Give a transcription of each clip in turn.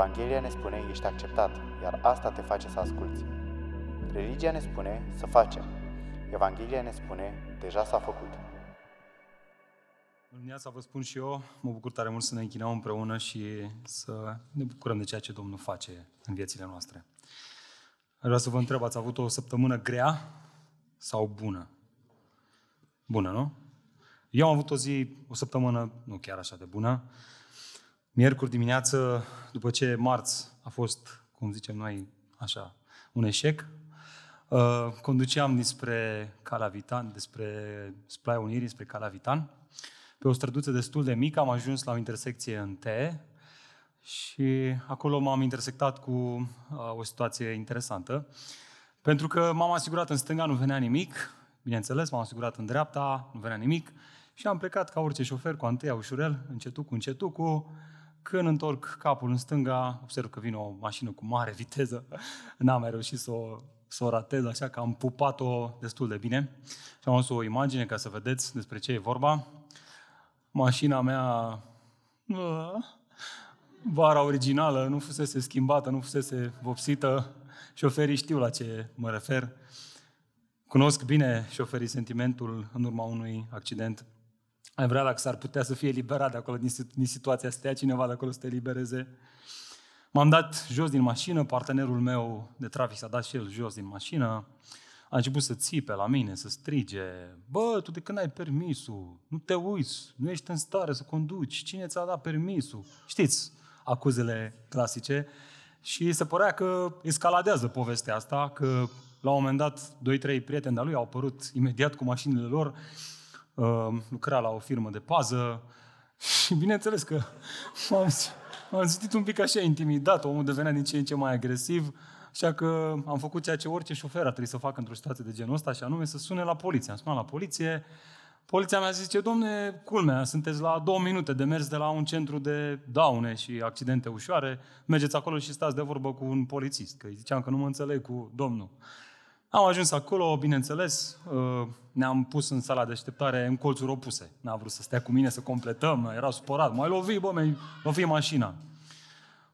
Evanghelia ne spune, ești acceptat, iar asta te face să asculți. Religia ne spune, să facem. Evanghelia ne spune, deja s-a făcut. Bună dimineața, vă spun și eu, mă bucur tare mult să ne închinăm împreună și să ne bucurăm de ceea ce Domnul face în viețile noastre. Vreau să vă întreb, ați avut o săptămână grea sau bună? Bună, nu? Eu am avut o zi, o săptămână nu chiar așa de bună. Miercuri dimineață, după ce marți a fost, cum zicem noi, așa, un eșec, uh, conduceam dinspre Calavitan, despre Splai Unirii, spre Calavitan, pe o străduță destul de mică, am ajuns la o intersecție în T și acolo m-am intersectat cu uh, o situație interesantă, pentru că m-am asigurat în stânga nu venea nimic, bineînțeles, m-am asigurat în dreapta, nu venea nimic, și am plecat ca orice șofer cu anteia ușurel, încetul cu încetul cu când întorc capul în stânga, observ că vine o mașină cu mare viteză, n-am mai reușit să o, să o ratez, așa că am pupat-o destul de bine. Și am adus o imagine ca să vedeți despre ce e vorba. Mașina mea, vara originală, nu fusese schimbată, nu fusese vopsită. Șoferii știu la ce mă refer. Cunosc bine șoferii sentimentul în urma unui accident ai vrea dacă s-ar putea să fie eliberat de acolo, din, din situația, să te ia cineva de acolo să te elibereze. M-am dat jos din mașină, partenerul meu de trafic s-a dat și el jos din mașină, a început să țipe la mine, să strige, bă, tu de când ai permisul? Nu te uiți, nu ești în stare să conduci, cine ți-a dat permisul? Știți, acuzele clasice. Și se părea că escaladează povestea asta, că la un moment dat, doi, trei prieteni de-a lui au apărut imediat cu mașinile lor Ehm, lucra la o firmă de pază și bineînțeles că m-am, m-am simțit un pic așa intimidat, omul devenea din ce în ce mai agresiv, așa că am făcut ceea ce orice șofer ar trebui să facă într-o situație de genul ăsta, și anume să sune la poliție. Am sunat la poliție, poliția mea zice, domne, culmea, sunteți la două minute de mers de la un centru de daune și accidente ușoare, mergeți acolo și stați de vorbă cu un polițist, că îi ziceam că nu mă înțeleg cu domnul. Am ajuns acolo, bineînțeles, uh, ne-am pus în sala de așteptare în colțuri opuse. N-a vrut să stea cu mine să completăm, era supărat. Mai lovi, bă, mai lovi mașina.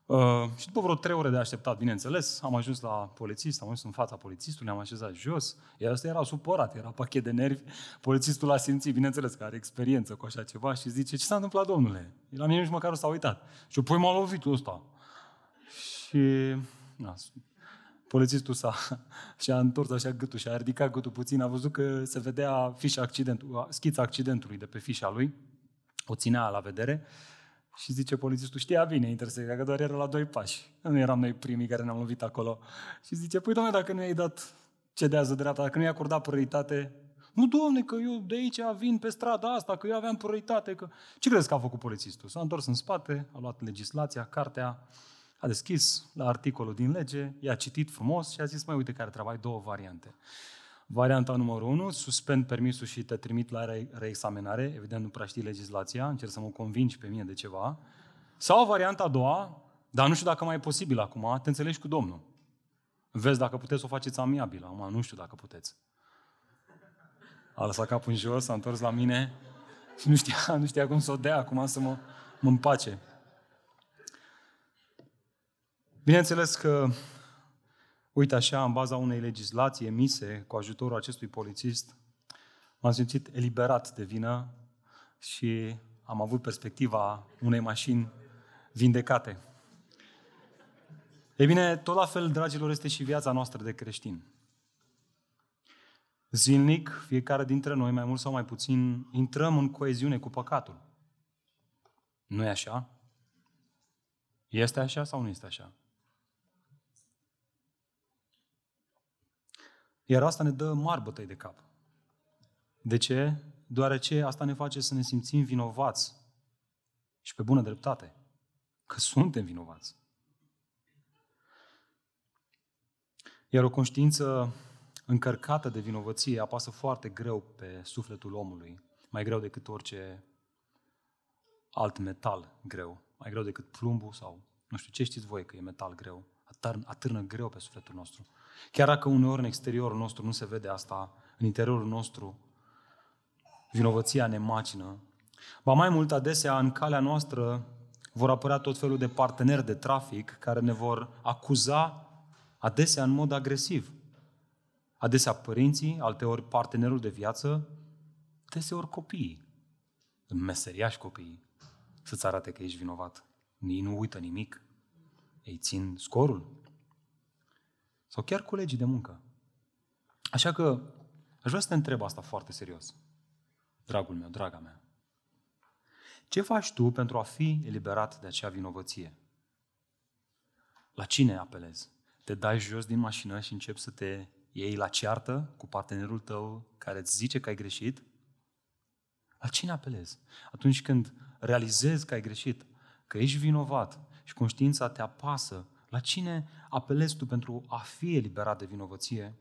Uh, și după vreo trei ore de așteptat, bineînțeles, am ajuns la polițist, am ajuns în fața polițistului, am așezat jos, iar ăsta era supărat, era pachet de nervi. Polițistul a simțit, bineînțeles, că are experiență cu așa ceva și zice, ce s-a întâmplat, domnule? La mine nici măcar nu s-a uitat. Și apoi m-a lovit ăsta. Și na, polițistul s-a, și-a întors așa gâtul și a ridicat gâtul puțin, a văzut că se vedea fișa accidentului, schița accidentului de pe fișa lui, o ținea la vedere și zice polițistul, știa bine intersecția, că doar era la doi pași. Nu eram noi primii care ne-am lovit acolo. Și zice, păi doamne, dacă nu i-ai dat cedează dreapta, dacă nu i-ai acordat prioritate, nu, domne, că eu de aici vin pe strada asta, că eu aveam prioritate. Că... Ce crezi că a făcut polițistul? S-a întors în spate, a luat legislația, cartea, a deschis la articolul din lege, i-a citit frumos și a zis, mai uite care treaba, ai două variante. Varianta numărul 1, suspend permisul și te trimit la reexaminare, evident nu prea știi legislația, încerc să mă convingi pe mine de ceva. Sau varianta a doua, dar nu știu dacă mai e posibil acum, te înțelegi cu Domnul. Vezi dacă puteți să o faceți amiabil, acum nu știu dacă puteți. A lăsat capul în jos, s-a întors la mine și nu știa, nu știa cum să o dea acum să mă, mă împace. Bineînțeles că, uite așa, în baza unei legislații emise cu ajutorul acestui polițist, m-am simțit eliberat de vină și am avut perspectiva unei mașini vindecate. Ei bine, tot la fel, dragilor, este și viața noastră de creștin. Zilnic, fiecare dintre noi, mai mult sau mai puțin, intrăm în coeziune cu păcatul. Nu e așa? Este așa sau nu este așa? Iar asta ne dă mari bătăi de cap. De ce? Deoarece asta ne face să ne simțim vinovați. Și pe bună dreptate. Că suntem vinovați. Iar o conștiință încărcată de vinovăție apasă foarte greu pe sufletul omului, mai greu decât orice alt metal greu, mai greu decât plumbul sau nu știu ce știți voi că e metal greu, atârnă, atârnă greu pe sufletul nostru. Chiar dacă uneori în exteriorul nostru nu se vede asta, în interiorul nostru vinovăția ne macină. Ba mai mult, adesea în calea noastră vor apărea tot felul de parteneri de trafic care ne vor acuza adesea în mod agresiv. Adesea părinții, alteori partenerul de viață, deseori copiii, în meseriași copiii, să-ți arate că ești vinovat. Ei nu uită nimic, ei țin scorul. Sau chiar colegii de muncă. Așa că aș vrea să te întreb asta foarte serios. Dragul meu, draga mea. Ce faci tu pentru a fi eliberat de acea vinovăție? La cine apelezi? Te dai jos din mașină și începi să te iei la ceartă cu partenerul tău care îți zice că ai greșit? La cine apelezi? Atunci când realizezi că ai greșit, că ești vinovat și conștiința te apasă, la cine apelezi tu pentru a fi eliberat de vinovăție?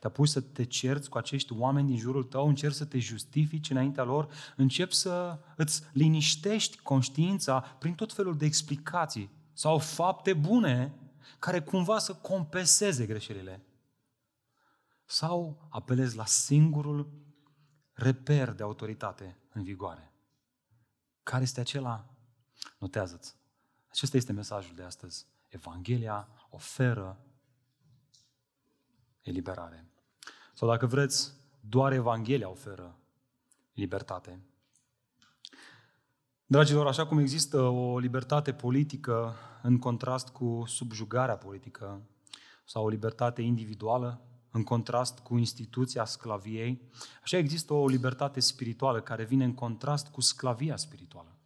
Te apuci să te cerți cu acești oameni din jurul tău, încerci să te justifici înaintea lor, începi să îți liniștești conștiința prin tot felul de explicații sau fapte bune care cumva să compenseze greșelile. Sau apelezi la singurul reper de autoritate în vigoare. Care este acela? Notează-ți. Acesta este mesajul de astăzi. Evanghelia oferă eliberare. Sau dacă vreți, doar Evanghelia oferă libertate. Dragilor, așa cum există o libertate politică în contrast cu subjugarea politică sau o libertate individuală în contrast cu instituția sclaviei, așa există o libertate spirituală care vine în contrast cu sclavia spirituală.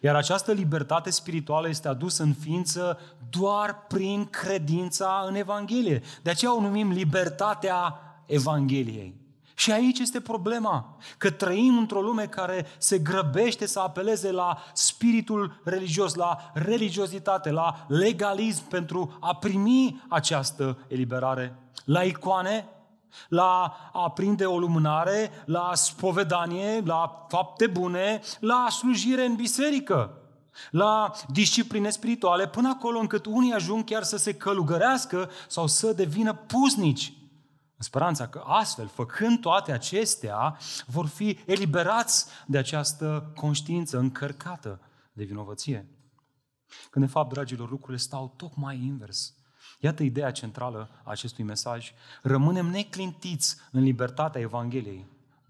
Iar această libertate spirituală este adusă în ființă doar prin credința în Evanghelie. De aceea o numim libertatea Evangheliei. Și aici este problema, că trăim într-o lume care se grăbește să apeleze la spiritul religios, la religiozitate, la legalism pentru a primi această eliberare. La icoane, la a prinde o lumânare, la spovedanie, la fapte bune, la slujire în biserică, la discipline spirituale, până acolo încât unii ajung chiar să se călugărească sau să devină puznici. În speranța că astfel, făcând toate acestea, vor fi eliberați de această conștiință încărcată de vinovăție. Când, de fapt, dragilor, lucrurile stau tocmai invers. Iată ideea centrală a acestui mesaj. Rămânem neclintiți în libertatea Evangheliei.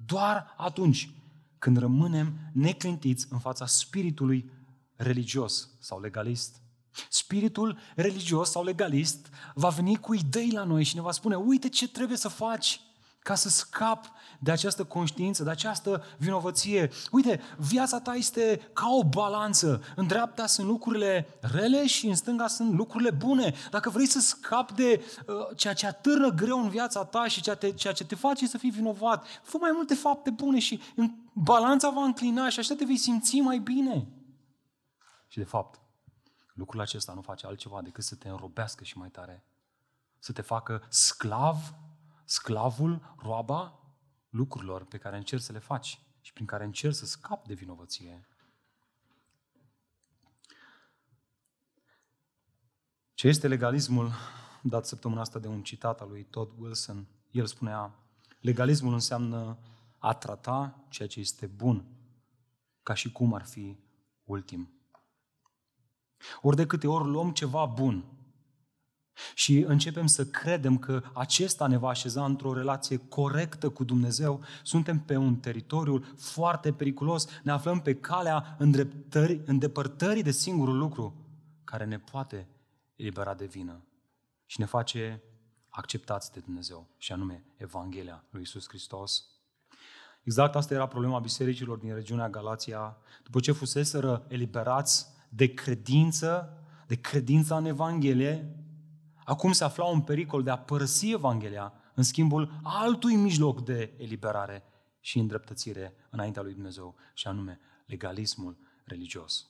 Doar atunci când rămânem neclintiți în fața spiritului religios sau legalist. Spiritul religios sau legalist va veni cu idei la noi și ne va spune, uite ce trebuie să faci ca să scap de această conștiință, de această vinovăție. Uite, viața ta este ca o balanță. În dreapta sunt lucrurile rele și în stânga sunt lucrurile bune. Dacă vrei să scapi de uh, ceea ce atârnă greu în viața ta și ceea, te, ceea ce te face să fii vinovat, fă mai multe fapte bune și în, balanța va înclina și așa te vei simți mai bine. Și de fapt, lucrul acesta nu face altceva decât să te înrobească și mai tare. Să te facă sclav sclavul, roaba lucrurilor pe care încerci să le faci și prin care încerci să scapi de vinovăție. Ce este legalismul, dat săptămâna asta de un citat al lui Todd Wilson, el spunea, legalismul înseamnă a trata ceea ce este bun, ca și cum ar fi ultim. Ori de câte ori luăm ceva bun și începem să credem că acesta ne va așeza într-o relație corectă cu Dumnezeu, suntem pe un teritoriu foarte periculos, ne aflăm pe calea îndepărtării de singurul lucru care ne poate elibera de vină și ne face acceptați de Dumnezeu, și anume Evanghelia lui Isus Hristos. Exact asta era problema bisericilor din regiunea Galația. După ce fuseseră eliberați de credință, de credința în Evanghelie, acum se aflau în pericol de a părăsi Evanghelia în schimbul altui mijloc de eliberare și îndreptățire înaintea lui Dumnezeu, și anume legalismul religios.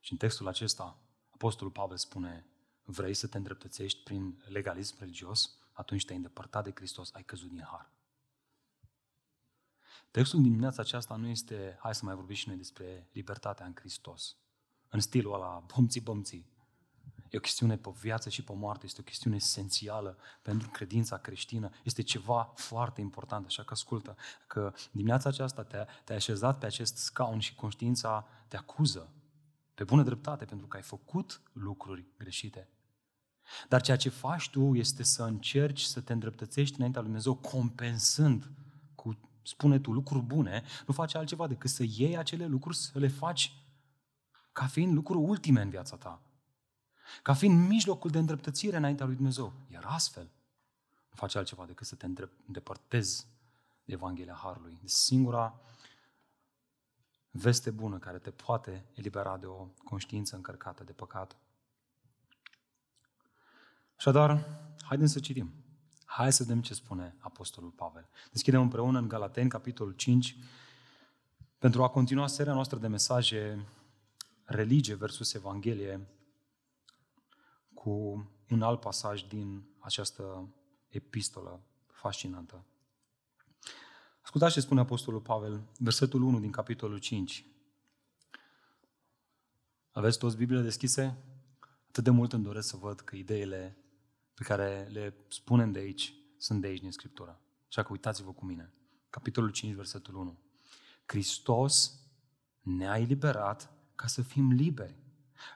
Și în textul acesta, Apostolul Pavel spune, vrei să te îndreptățești prin legalism religios, atunci te-ai îndepărtat de Hristos, ai căzut din har. Textul din dimineața aceasta nu este, hai să mai vorbim și noi despre libertatea în Hristos. În stilul ăla, bomții, bomții. E o chestiune pe viață și pe moarte, este o chestiune esențială pentru credința creștină. Este ceva foarte important, așa că ascultă, că dimineața aceasta te-ai te așezat pe acest scaun și conștiința te acuză pe bună dreptate, pentru că ai făcut lucruri greșite. Dar ceea ce faci tu este să încerci să te îndreptățești înaintea lui Dumnezeu, compensând cu, spune tu, lucruri bune, nu faci altceva decât să iei acele lucruri, să le faci ca fiind lucruri ultime în viața ta. Ca fiind mijlocul de îndreptățire înaintea lui Dumnezeu. Iar astfel, nu faci altceva decât să te îndepărtezi de Evanghelia Harului. De singura veste bună care te poate elibera de o conștiință încărcată de păcat. Așadar, haideți să citim. Hai să vedem ce spune Apostolul Pavel. Deschidem împreună în Galateni, capitolul 5, pentru a continua seria noastră de mesaje religie versus Evanghelie cu un alt pasaj din această epistolă fascinantă. Ascultați ce spune Apostolul Pavel, versetul 1 din capitolul 5. Aveți toți Biblia deschise? Atât de mult îmi doresc să văd că ideile pe care le spunem de aici sunt de aici din Scriptură. Așa că uitați-vă cu mine. Capitolul 5, versetul 1. Hristos ne-a eliberat ca să fim liberi.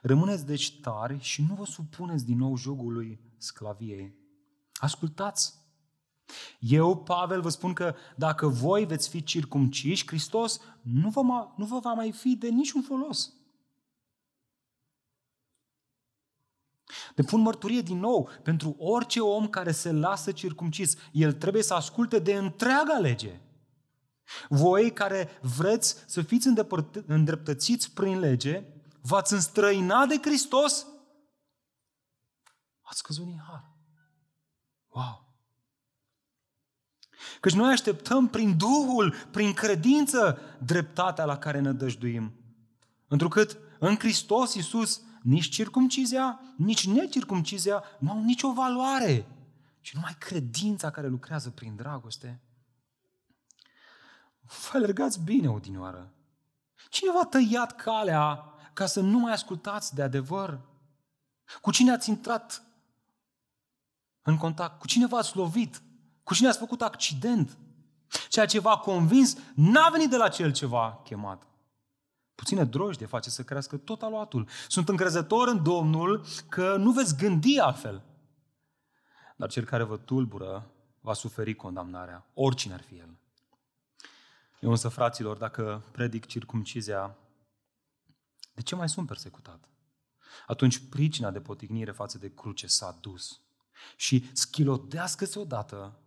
Rămâneți deci tari și nu vă supuneți din nou jugului sclaviei. Ascultați eu, Pavel, vă spun că dacă voi veți fi circumciși, Hristos nu vă, ma, nu vă va mai fi de niciun folos. De pun mărturie din nou, pentru orice om care se lasă circumcis, el trebuie să asculte de întreaga lege. Voi care vreți să fiți îndreptățiți prin lege, v-ați înstrăinat de Hristos, ați căzut din har. Wow! Căci noi așteptăm prin Duhul, prin credință, dreptatea la care ne dăjduim. Întrucât în Hristos Iisus nici circumcizia, nici necircumcizia nu au nicio valoare, ci numai credința care lucrează prin dragoste. Vă alergați bine, odinioară. Cine v-a tăiat calea ca să nu mai ascultați de adevăr? Cu cine ați intrat în contact? Cu cine v-ați lovit? Cu cine ați făcut accident? Ceea ce v-a convins n-a venit de la cel ce v-a chemat. Puține drojde face să crească tot aluatul. Sunt încrezător în Domnul că nu veți gândi altfel. Dar cel care vă tulbură va suferi condamnarea, oricine ar fi el. Eu însă, fraților, dacă predic circumcizia, de ce mai sunt persecutat? Atunci pricina de potignire față de cruce s-a dus. Și schilodească-se odată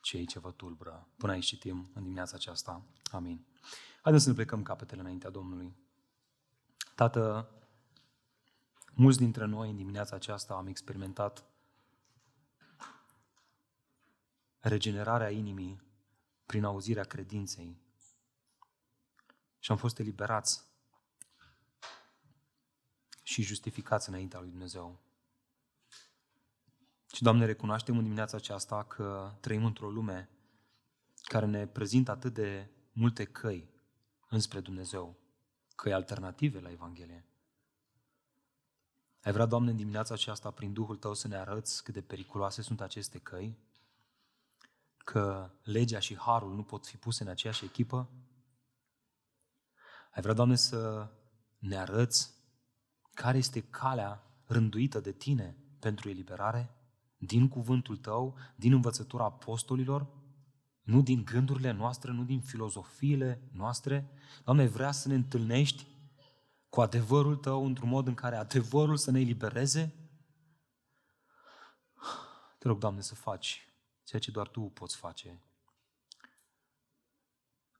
cei ce vă tulbură. Până aici citim în dimineața aceasta. Amin. Haideți să ne plecăm capetele înaintea Domnului. Tată, mulți dintre noi în dimineața aceasta am experimentat regenerarea inimii prin auzirea credinței și am fost eliberați și justificați înaintea lui Dumnezeu. Și, Doamne, recunoaștem în dimineața aceasta că trăim într-o lume care ne prezintă atât de multe căi înspre Dumnezeu, căi alternative la Evanghelie. Ai vrea, Doamne, în dimineața aceasta, prin Duhul Tău, să ne arăți cât de periculoase sunt aceste căi? Că legea și harul nu pot fi puse în aceeași echipă? Ai vrea, Doamne, să ne arăți care este calea rânduită de Tine pentru eliberare? din cuvântul tău, din învățătura apostolilor, nu din gândurile noastre, nu din filozofiile noastre. Doamne, vrea să ne întâlnești cu adevărul tău într-un mod în care adevărul să ne elibereze? Te rog, Doamne, să faci ceea ce doar Tu poți face.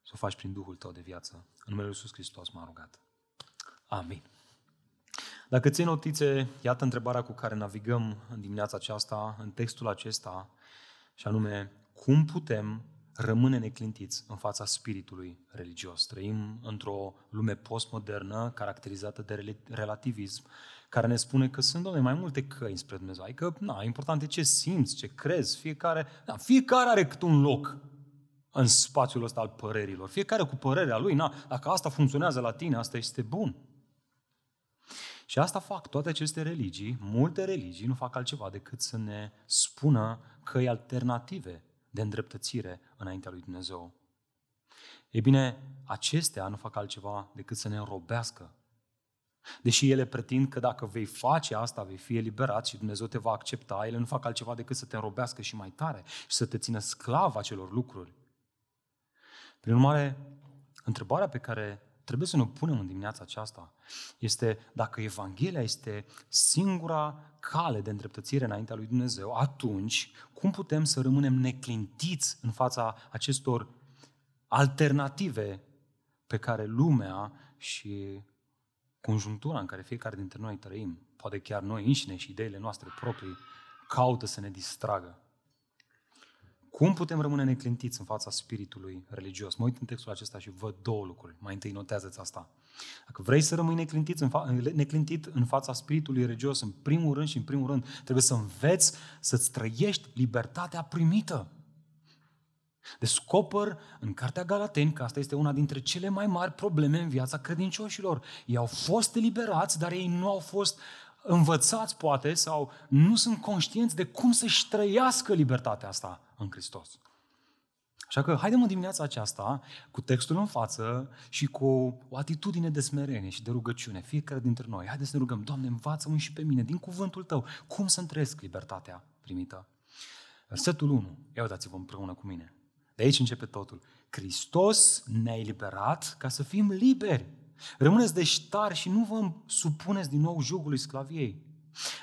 Să o faci prin Duhul Tău de viață. În numele Lui Iisus Hristos m-am rugat. Amin. Dacă ții notițe, iată întrebarea cu care navigăm în dimineața aceasta, în textul acesta, și anume, cum putem rămâne neclintiți în fața spiritului religios. Trăim într-o lume postmodernă caracterizată de relativism, care ne spune că sunt, doamne, mai multe căi spre Dumnezeu. Adică, na, important e ce simți, ce crezi, fiecare, na, fiecare are cât un loc în spațiul ăsta al părerilor. Fiecare cu părerea lui, na, dacă asta funcționează la tine, asta este bun. Și asta fac toate aceste religii, multe religii nu fac altceva decât să ne spună căi alternative de îndreptățire înaintea lui Dumnezeu. Ei bine, acestea nu fac altceva decât să ne înrobească. Deși ele pretind că dacă vei face asta, vei fi eliberat și Dumnezeu te va accepta, ele nu fac altceva decât să te înrobească și mai tare și să te țină sclav acelor lucruri. Prin urmare, întrebarea pe care trebuie să ne punem în dimineața aceasta este dacă Evanghelia este singura cale de îndreptățire înaintea lui Dumnezeu, atunci cum putem să rămânem neclintiți în fața acestor alternative pe care lumea și conjunctura în care fiecare dintre noi trăim, poate chiar noi înșine și ideile noastre proprii, caută să ne distragă. Cum putem rămâne neclintiți în fața spiritului religios? Mă uit în textul acesta și văd două lucruri. Mai întâi notează-ți asta. Dacă vrei să rămâi neclintit în, fa- neclintit în fața spiritului religios, în primul rând și în primul rând, trebuie să înveți să-ți trăiești libertatea primită. Descoper în Cartea Galateni că asta este una dintre cele mai mari probleme în viața credincioșilor. Ei au fost eliberați, dar ei nu au fost învățați, poate, sau nu sunt conștienți de cum să-și trăiască libertatea asta în Hristos. Așa că haidem în dimineața aceasta cu textul în față și cu o atitudine de smerenie și de rugăciune, fiecare dintre noi. Haideți să ne rugăm, Doamne, învață-mă și pe mine, din cuvântul Tău, cum să-mi trăiesc libertatea primită. Versetul 1, ia uitați-vă împreună cu mine. De aici începe totul. Hristos ne-a eliberat ca să fim liberi. Rămâneți de tari și nu vă supuneți din nou jugului sclaviei.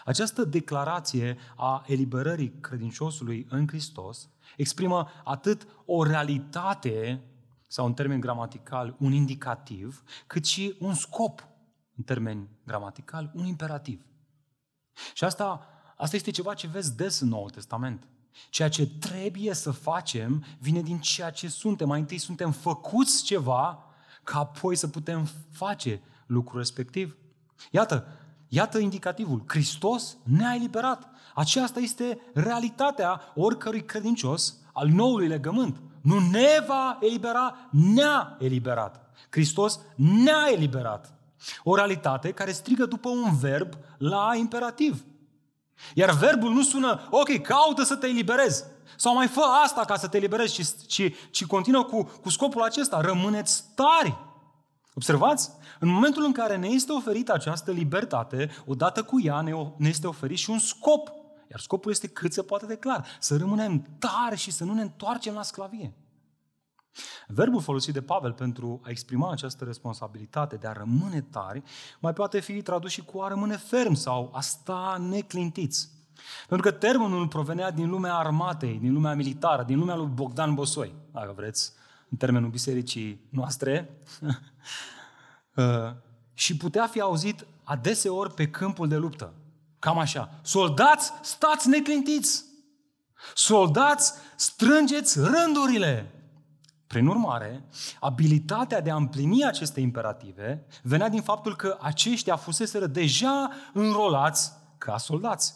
Această declarație a eliberării credinciosului în Hristos exprimă atât o realitate, sau în termen gramatical, un indicativ, cât și un scop, în termen gramatical, un imperativ. Și asta, asta este ceva ce vezi des în Noul Testament. Ceea ce trebuie să facem vine din ceea ce suntem. Mai întâi suntem făcuți ceva ca apoi să putem face lucrul respectiv. Iată, iată indicativul. Hristos ne-a eliberat. Aceasta este realitatea oricărui credincios al noului legământ. Nu ne va elibera, ne-a eliberat. Hristos ne-a eliberat. O realitate care strigă după un verb la imperativ. Iar verbul nu sună, ok, caută să te eliberezi. Sau mai fă asta ca să te eliberezi, ci, ci, ci continuă cu, cu scopul acesta. Rămâneți tari. Observați? În momentul în care ne este oferită această libertate, odată cu ea ne, ne este oferit și un scop. Iar scopul este cât se poate de clar. Să rămânem tari și să nu ne întoarcem la sclavie. Verbul folosit de Pavel pentru a exprima această responsabilitate de a rămâne tari mai poate fi tradus și cu a rămâne ferm sau a sta neclintiți. Pentru că termenul provenea din lumea armatei, din lumea militară, din lumea lui Bogdan Bosoi, dacă vreți, în termenul bisericii noastre, uh, și putea fi auzit adeseori pe câmpul de luptă. Cam așa. Soldați, stați neclintiți! Soldați, strângeți rândurile! Prin urmare, abilitatea de a împlini aceste imperative venea din faptul că aceștia fuseseră deja înrolați ca soldați.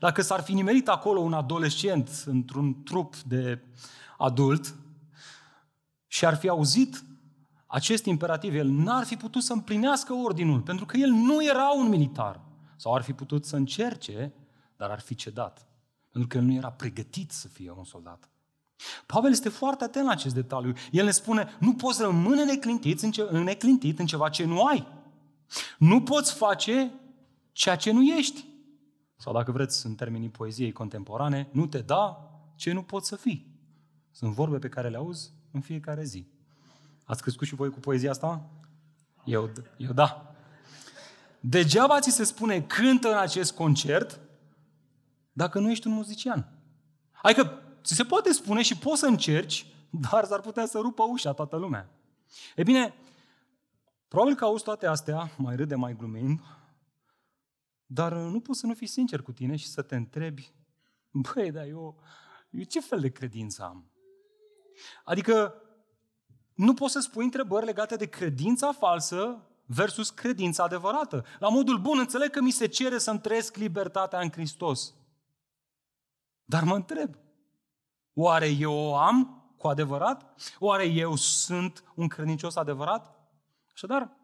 Dacă s-ar fi nimerit acolo un adolescent într-un trup de adult și ar fi auzit acest imperativ, el n-ar fi putut să împlinească ordinul, pentru că el nu era un militar. Sau ar fi putut să încerce, dar ar fi cedat. Pentru că el nu era pregătit să fie un soldat. Pavel este foarte atent la acest detaliu. El ne spune, nu poți rămâne neclintit în, ce, neclintit în ceva ce nu ai. Nu poți face ceea ce nu ești. Sau dacă vreți, în termenii poeziei contemporane, nu te da ce nu poți să fii. Sunt vorbe pe care le auzi în fiecare zi. Ați crescut și voi cu poezia asta? Eu, eu da. Degeaba ți se spune cântă în acest concert dacă nu ești un muzician. Adică ți se poate spune și poți să încerci, dar s-ar putea să rupă ușa toată lumea. E bine, probabil că auzi toate astea, mai râde, mai glumim, dar nu poți să nu fii sincer cu tine și să te întrebi, băi, dar eu, eu ce fel de credință am? Adică nu poți să spui întrebări legate de credința falsă versus credința adevărată. La modul bun, înțeleg că mi se cere să-mi trăiesc libertatea în Hristos. Dar mă întreb, oare eu o am cu adevărat? Oare eu sunt un credincios adevărat? Așadar,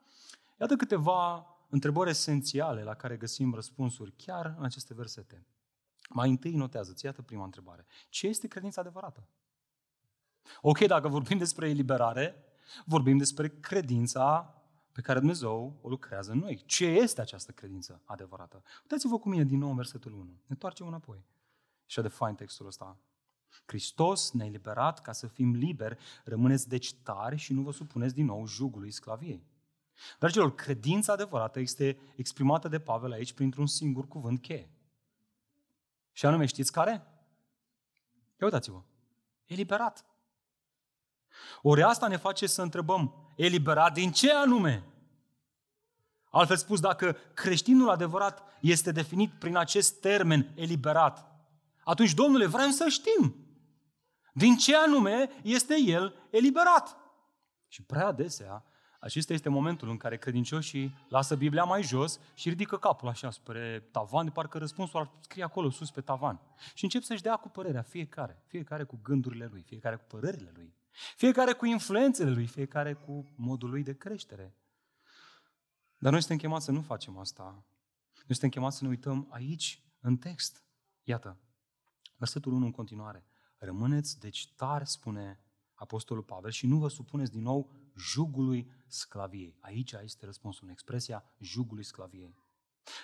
iată câteva întrebări esențiale la care găsim răspunsuri chiar în aceste versete. Mai întâi notează-ți, iată prima întrebare. Ce este credința adevărată? Ok, dacă vorbim despre eliberare, vorbim despre credința pe care Dumnezeu o lucrează în noi. Ce este această credință adevărată? Uitați-vă cu mine din nou în versetul 1. Ne întoarcem înapoi. Și de fain textul ăsta. Hristos ne-a eliberat ca să fim liberi, rămâneți deci tari și nu vă supuneți din nou jugului sclaviei. Dragilor, credința adevărată este exprimată de Pavel aici printr-un singur cuvânt cheie. Și anume, știți care? Ia uitați-vă. Eliberat. Ori asta ne face să întrebăm, eliberat din ce anume? Altfel spus, dacă creștinul adevărat este definit prin acest termen eliberat, atunci, Domnule, vrem să știm din ce anume este el eliberat. Și prea adesea, acesta este momentul în care credincioșii lasă Biblia mai jos și ridică capul așa spre tavan, de parcă răspunsul ar scrie acolo sus pe tavan. Și încep să-și dea cu părerea fiecare, fiecare cu gândurile lui, fiecare cu părerile lui, fiecare cu influențele lui, fiecare cu modul lui de creștere. Dar noi suntem chemați să nu facem asta. Noi suntem chemați să ne uităm aici, în text. Iată, versetul 1 în continuare. Rămâneți deci tari, spune Apostolul Pavel, și nu vă supuneți din nou jugului sclaviei. Aici este răspunsul în expresia jugului sclaviei.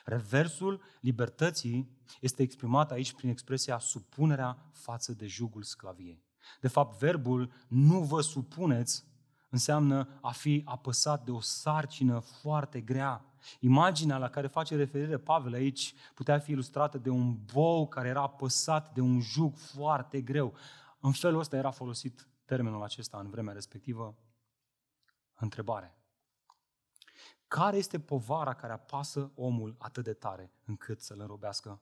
Reversul libertății este exprimat aici prin expresia supunerea față de jugul sclaviei. De fapt, verbul nu vă supuneți înseamnă a fi apăsat de o sarcină foarte grea. Imaginea la care face referire Pavel aici putea fi ilustrată de un bou care era apăsat de un jug foarte greu. În felul ăsta era folosit termenul acesta în vremea respectivă. Întrebare. Care este povara care apasă omul atât de tare încât să-l înrobească?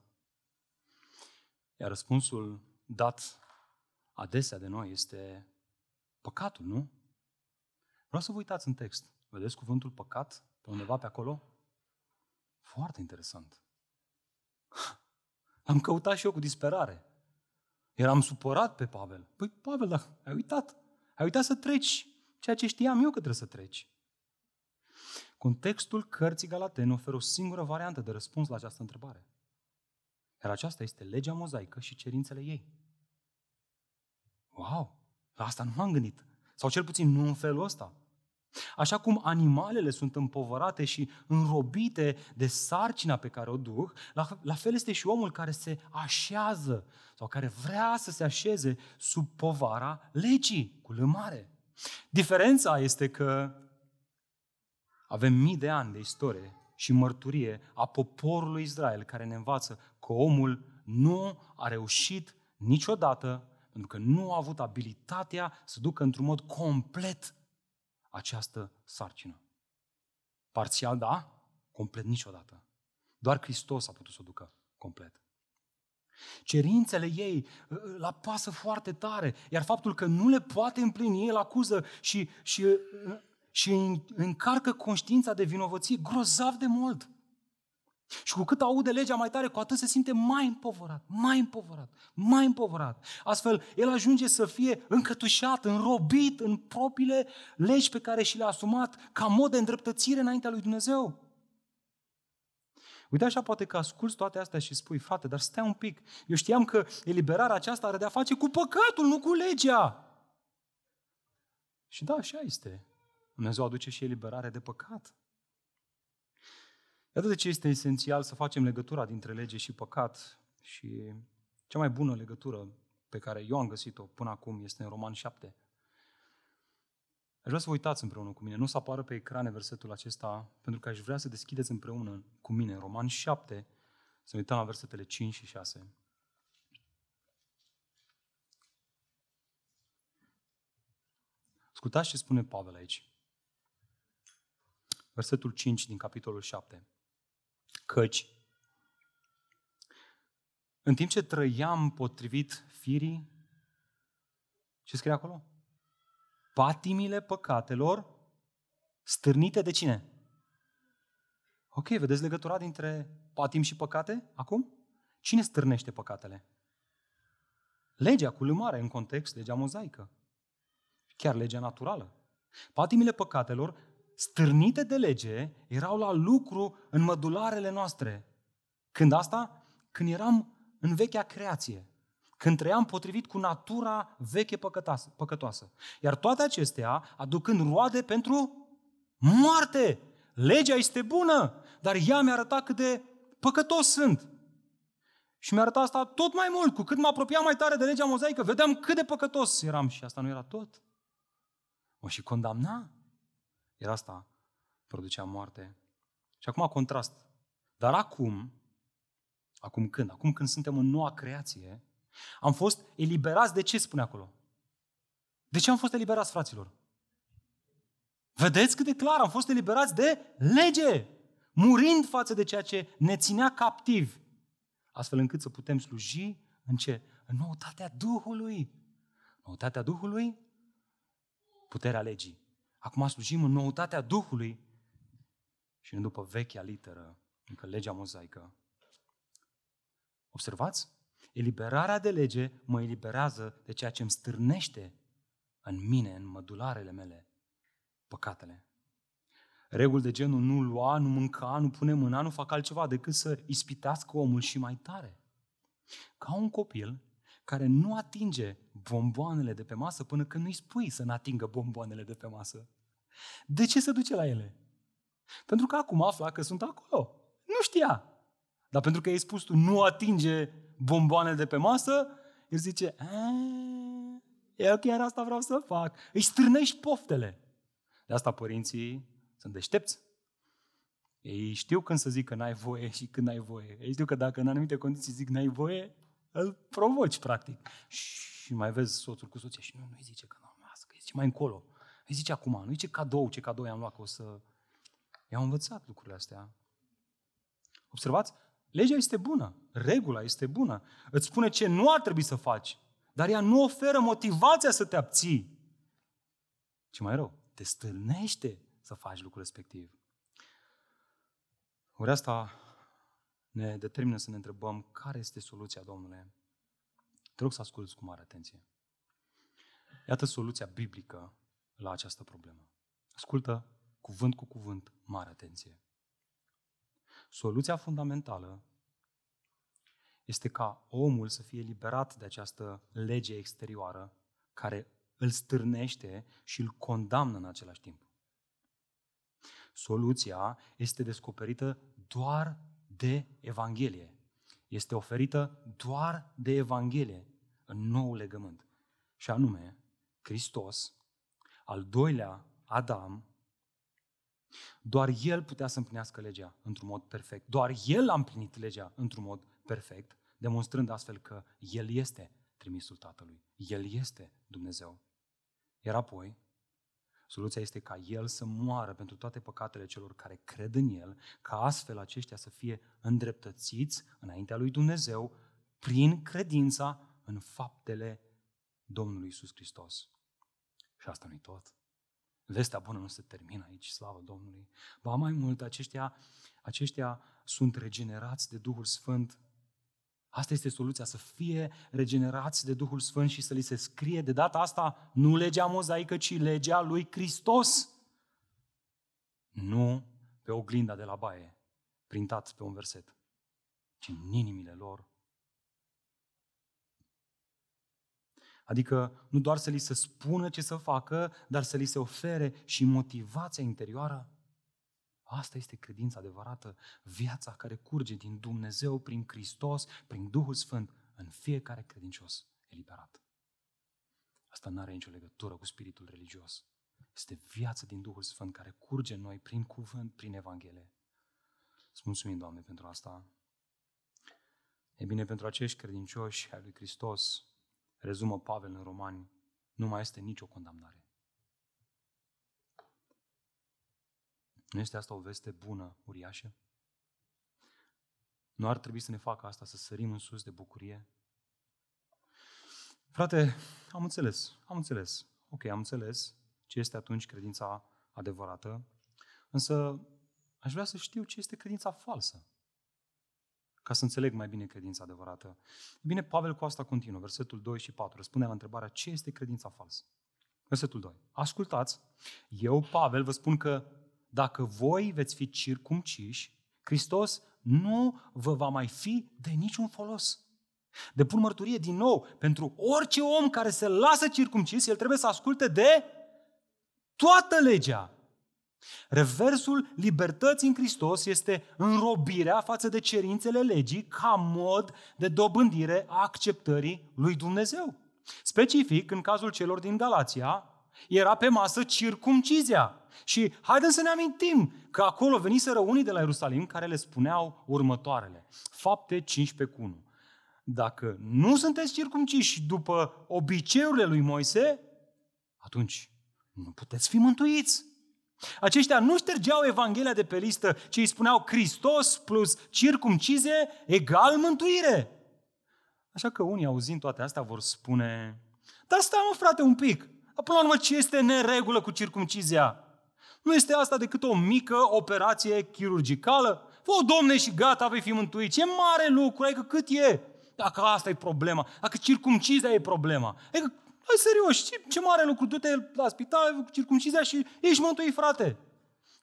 Iar răspunsul dat adesea de noi este păcatul, nu? Vreau să vă uitați în text. Vedeți cuvântul păcat pe undeva pe acolo? Foarte interesant. Am căutat și eu cu disperare. Eram supărat pe Pavel. Păi, Pavel, dar ai uitat. Ai uitat să treci ceea ce știam eu că trebuie să treci. Contextul cărții Galatene oferă o singură variantă de răspuns la această întrebare. Iar aceasta este legea mozaică și cerințele ei. Wow! La asta nu m-am gândit. Sau cel puțin nu în felul ăsta. Așa cum animalele sunt împovărate și înrobite de sarcina pe care o duc, la, la fel este și omul care se așează sau care vrea să se așeze sub povara legii, cu lămare. Diferența este că avem mii de ani de istorie și mărturie a poporului Israel care ne învață că omul nu a reușit niciodată pentru că nu a avut abilitatea să ducă într-un mod complet această sarcină. Parțial, da, complet niciodată. Doar Hristos a putut să o ducă complet. Cerințele ei la pasă foarte tare, iar faptul că nu le poate împlini, el acuză și, și, și încarcă conștiința de vinovăție grozav de mult. Și cu cât aude legea mai tare, cu atât se simte mai împovărat, mai împovărat, mai împovărat. Astfel, el ajunge să fie încătușat, înrobit în propriile legi pe care și le-a asumat ca mod de îndreptățire înaintea lui Dumnezeu. Uite așa poate că asculți toate astea și spui, frate, dar stai un pic. Eu știam că eliberarea aceasta are de-a face cu păcatul, nu cu legea. Și da, așa este. Dumnezeu aduce și eliberare de păcat. Iată de ce este esențial să facem legătura dintre lege și păcat și cea mai bună legătură pe care eu am găsit-o până acum este în Roman 7. Aș vrea să vă uitați împreună cu mine. Nu să apară pe ecrane versetul acesta, pentru că aș vrea să deschideți împreună cu mine în Roman 7, să ne uităm la versetele 5 și 6. Ascultați ce spune Pavel aici. Versetul 5 din capitolul 7. Căci, în timp ce trăiam potrivit firii, ce scrie acolo? patimile păcatelor stârnite de cine? Ok, vedeți legătura dintre patim și păcate acum? Cine stârnește păcatele? Legea cu lumare în context, legea mozaică. Chiar legea naturală. Patimile păcatelor, stârnite de lege, erau la lucru în mădularele noastre. Când asta? Când eram în vechea creație. Când trăiam potrivit cu natura veche păcătoasă. Iar toate acestea aducând roade pentru moarte. Legea este bună, dar ea mi-a arătat cât de păcătos sunt. Și mi-a arătat asta tot mai mult. Cu cât mă apropiam mai tare de legea mozaică, vedeam cât de păcătos eram. Și asta nu era tot. Mă și condamna. Era asta. Producea moarte. Și acum contrast. Dar acum, acum când? Acum când suntem în noua creație, am fost eliberați de ce spune acolo? De ce am fost eliberați, fraților? Vedeți cât de clar am fost eliberați de lege, murind față de ceea ce ne ținea captivi, astfel încât să putem sluji în ce? În noutatea Duhului. Noutatea Duhului, puterea legii. Acum slujim în noutatea Duhului și nu după vechea literă, încă legea mozaică. Observați? Eliberarea de lege mă eliberează de ceea ce îmi stârnește în mine, în mădularele mele, păcatele. Reguli de genul nu lua, nu mânca, nu pune mâna, nu fac altceva decât să ispitească omul și mai tare. Ca un copil care nu atinge bomboanele de pe masă până când nu-i spui să nu atingă bomboanele de pe masă. De ce se duce la ele? Pentru că acum afla că sunt acolo. Nu știa. Dar pentru că i-ai spus tu nu atinge bomboanele de pe masă, el zice, eu chiar asta vreau să fac. Îi strânești poftele. De asta părinții sunt deștepți. Ei știu când să zic că n-ai voie și când n-ai voie. Ei știu că dacă în anumite condiții zic n-ai voie, îl provoci, practic. Și mai vezi soțul cu soția și nu, nu-i zice că nu mască, îi zice mai încolo. Îi zice acum, nu ce cadou, ce cadou i-am luat, că o să... I-au învățat lucrurile astea. Observați? Legea este bună, regula este bună. Îți spune ce nu ar trebui să faci, dar ea nu oferă motivația să te abții. Ce mai rău, te stârnește să faci lucrul respectiv. Ori asta ne determină să ne întrebăm care este soluția, Domnule. Te rog să asculți cu mare atenție. Iată soluția biblică la această problemă. Ascultă cuvânt cu cuvânt, mare atenție. Soluția fundamentală este ca omul să fie liberat de această lege exterioară care îl stârnește și îl condamnă în același timp. Soluția este descoperită doar de Evanghelie. Este oferită doar de Evanghelie în nou legământ. Și anume, Hristos, al doilea Adam, doar El putea să împlinească legea într-un mod perfect. Doar El a împlinit legea într-un mod perfect, demonstrând astfel că El este trimisul Tatălui. El este Dumnezeu. Iar apoi, soluția este ca El să moară pentru toate păcatele celor care cred în El, ca astfel aceștia să fie îndreptățiți înaintea lui Dumnezeu prin credința în faptele Domnului Isus Hristos. Și asta nu-i tot. Vestea bună nu se termină aici, slavă Domnului. Ba mai mult, aceștia, aceștia sunt regenerați de Duhul Sfânt. Asta este soluția, să fie regenerați de Duhul Sfânt și să li se scrie de data asta nu legea mozaică, ci legea lui Hristos. Nu pe oglinda de la baie, printat pe un verset, ci în inimile lor Adică nu doar să li se spună ce să facă, dar să li se ofere și motivația interioară. Asta este credința adevărată, viața care curge din Dumnezeu prin Hristos, prin Duhul Sfânt, în fiecare credincios eliberat. Asta nu are nicio legătură cu spiritul religios. Este viața din Duhul Sfânt care curge în noi prin cuvânt, prin Evanghelie. Îți mulțumim, Doamne, pentru asta. E bine, pentru acești credincioși ai lui Hristos, rezumă Pavel în Romani, nu mai este nicio condamnare. Nu este asta o veste bună, uriașă? Nu ar trebui să ne facă asta, să sărim în sus de bucurie? Frate, am înțeles, am înțeles. Ok, am înțeles. ce este atunci credința adevărată, însă aș vrea să știu ce este credința falsă, ca să înțeleg mai bine credința adevărată. Bine, Pavel cu asta continuă, versetul 2 și 4, răspunde la întrebarea ce este credința falsă. Versetul 2. Ascultați, eu, Pavel, vă spun că dacă voi veți fi circumciși, Hristos nu vă va mai fi de niciun folos. Depun mărturie din nou, pentru orice om care se lasă circumcis, el trebuie să asculte de toată legea. Reversul libertății în Hristos este înrobirea față de cerințele legii ca mod de dobândire a acceptării lui Dumnezeu. Specific, în cazul celor din Galația, era pe masă circumcizia. Și haideți să ne amintim că acolo veniseră unii de la Ierusalim care le spuneau următoarele. Fapte 15 cu 1. Dacă nu sunteți circumciși după obiceiurile lui Moise, atunci nu puteți fi mântuiți. Aceștia nu ștergeau Evanghelia de pe listă, ci îi spuneau Hristos plus circumcize egal mântuire. Așa că unii auzind toate astea vor spune, dar stai mă frate un pic, până la urmă ce este neregulă cu circumcizia? Nu este asta decât o mică operație chirurgicală? Fă-o, domne, și gata, vei fi mântuit. Ce mare lucru, adică cât e? Dacă asta e problema, dacă circumcizia e problema. Adică, hai serios, ce, ce mare lucru, du-te la spital cu circumcizia și ești mântuit, frate.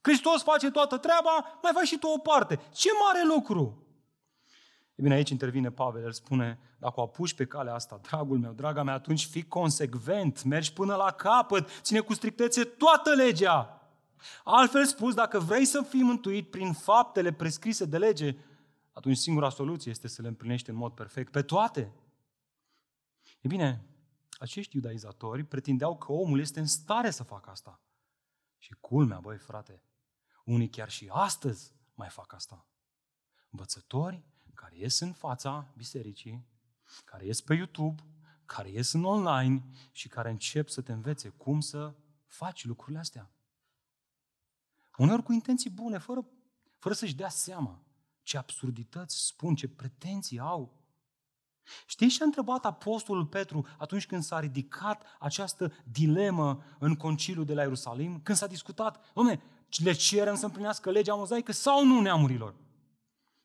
Hristos face toată treaba, mai faci și tu o parte. Ce mare lucru! E bine, aici intervine Pavel, el spune, dacă o apuci pe calea asta, dragul meu, draga mea, atunci fii consecvent, mergi până la capăt, ține cu strictețe toată legea. Altfel spus, dacă vrei să fii mântuit prin faptele prescrise de lege, atunci singura soluție este să le împlinești în mod perfect pe toate. E bine, acești iudaizatori pretindeau că omul este în stare să facă asta. Și culmea, băi frate, unii chiar și astăzi mai fac asta. Învățători care ies în fața bisericii, care ies pe YouTube, care ies în online și care încep să te învețe cum să faci lucrurile astea. Uneori cu intenții bune, fără, fără să-și dea seama ce absurdități spun, ce pretenții au. Știți ce a întrebat Apostolul Petru atunci când s-a ridicat această dilemă în conciliul de la Ierusalim? Când s-a discutat, domne, le cerem să împlinească legea mozaică sau nu neamurilor?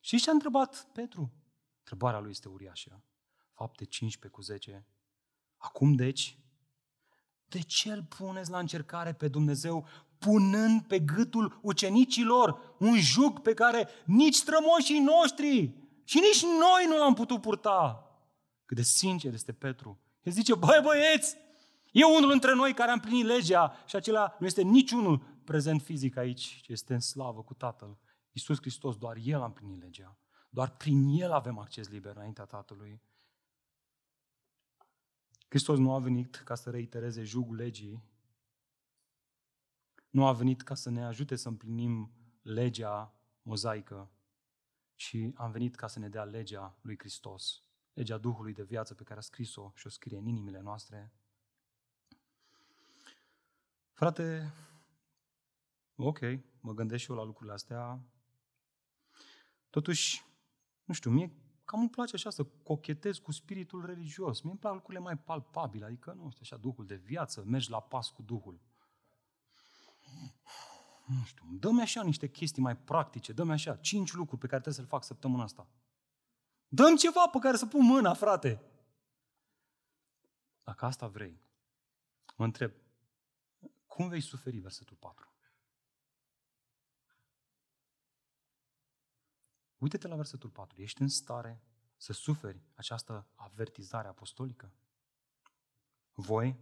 Și ce a întrebat Petru? Întrebarea lui este uriașă. Fapte 15 cu 10. Acum deci, de ce îl puneți la încercare pe Dumnezeu punând pe gâtul ucenicilor un jug pe care nici strămoșii noștri și nici noi nu l-am putut purta. Cât de sincer este Petru. El zice, băi băieți, e unul între noi care am plinit legea și acela nu este niciunul prezent fizic aici, ci este în slavă cu Tatăl. Iisus Hristos, doar El a împlinit legea. Doar prin El avem acces liber înaintea Tatălui. Hristos nu a venit ca să reitereze jugul legii, nu a venit ca să ne ajute să împlinim legea mozaică, ci am venit ca să ne dea legea lui Hristos, legea Duhului de viață pe care a scris-o și o scrie în inimile noastre. Frate, ok, mă gândesc și eu la lucrurile astea. Totuși, nu știu, mie cam îmi place așa să cochetez cu spiritul religios. Mie îmi plac lucrurile mai palpabile, adică, nu știu, așa, Duhul de viață, mergi la pas cu Duhul nu știu, dă-mi așa niște chestii mai practice, dă-mi așa cinci lucruri pe care trebuie să le fac săptămâna asta. Dăm ceva pe care să pun mâna, frate. Dacă asta vrei, mă întreb, cum vei suferi versetul 4? Uite-te la versetul 4. Ești în stare să suferi această avertizare apostolică? Voi,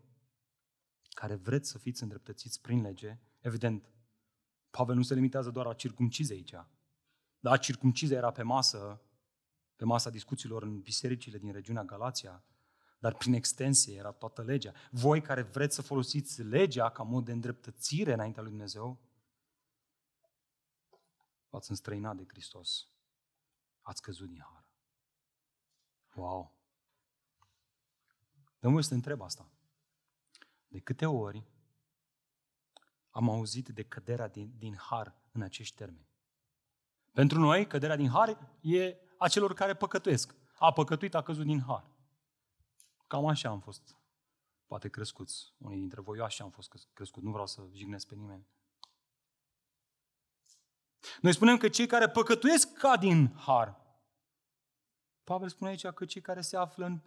care vreți să fiți îndreptățiți prin lege, evident, Pavel nu se limitează doar la circumcize aici. Da, circumcize era pe masă, pe masa discuțiilor în bisericile din regiunea Galația, dar prin extensie era toată legea. Voi care vreți să folosiți legea ca mod de îndreptățire înaintea lui Dumnezeu, v-ați înstrăinat de Hristos. Ați căzut din har. Wow! Domnul să te întreb asta. De câte ori am auzit de căderea din, din har în acești termeni? Pentru noi, căderea din har e a celor care păcătuiesc. A păcătuit, a căzut din har. Cam așa am fost poate crescuți. Unii dintre voi, eu așa am fost crescut, nu vreau să jignesc pe nimeni. Noi spunem că cei care păcătuiesc ca din har. Pavel spune aici că cei care se află în,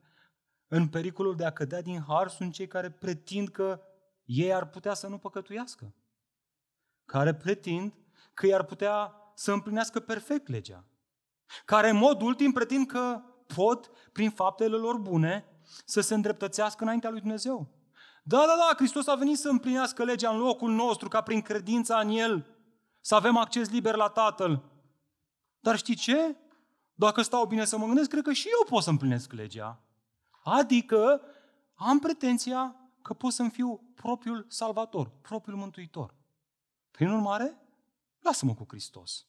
în pericolul de a cădea din har sunt cei care pretind că ei ar putea să nu păcătuiască. Care pretind că ei ar putea să împlinească perfect legea. Care în mod ultim pretind că pot, prin faptele lor bune, să se îndreptățească înaintea lui Dumnezeu. Da, da, da, Hristos a venit să împlinească legea în locul nostru, ca prin credința în El să avem acces liber la Tatăl. Dar știi ce? Dacă stau bine să mă gândesc, cred că și eu pot să împlinesc legea. Adică am pretenția că pot să-mi fiu propriul salvator, propriul mântuitor. Prin urmare, lasă-mă cu Hristos.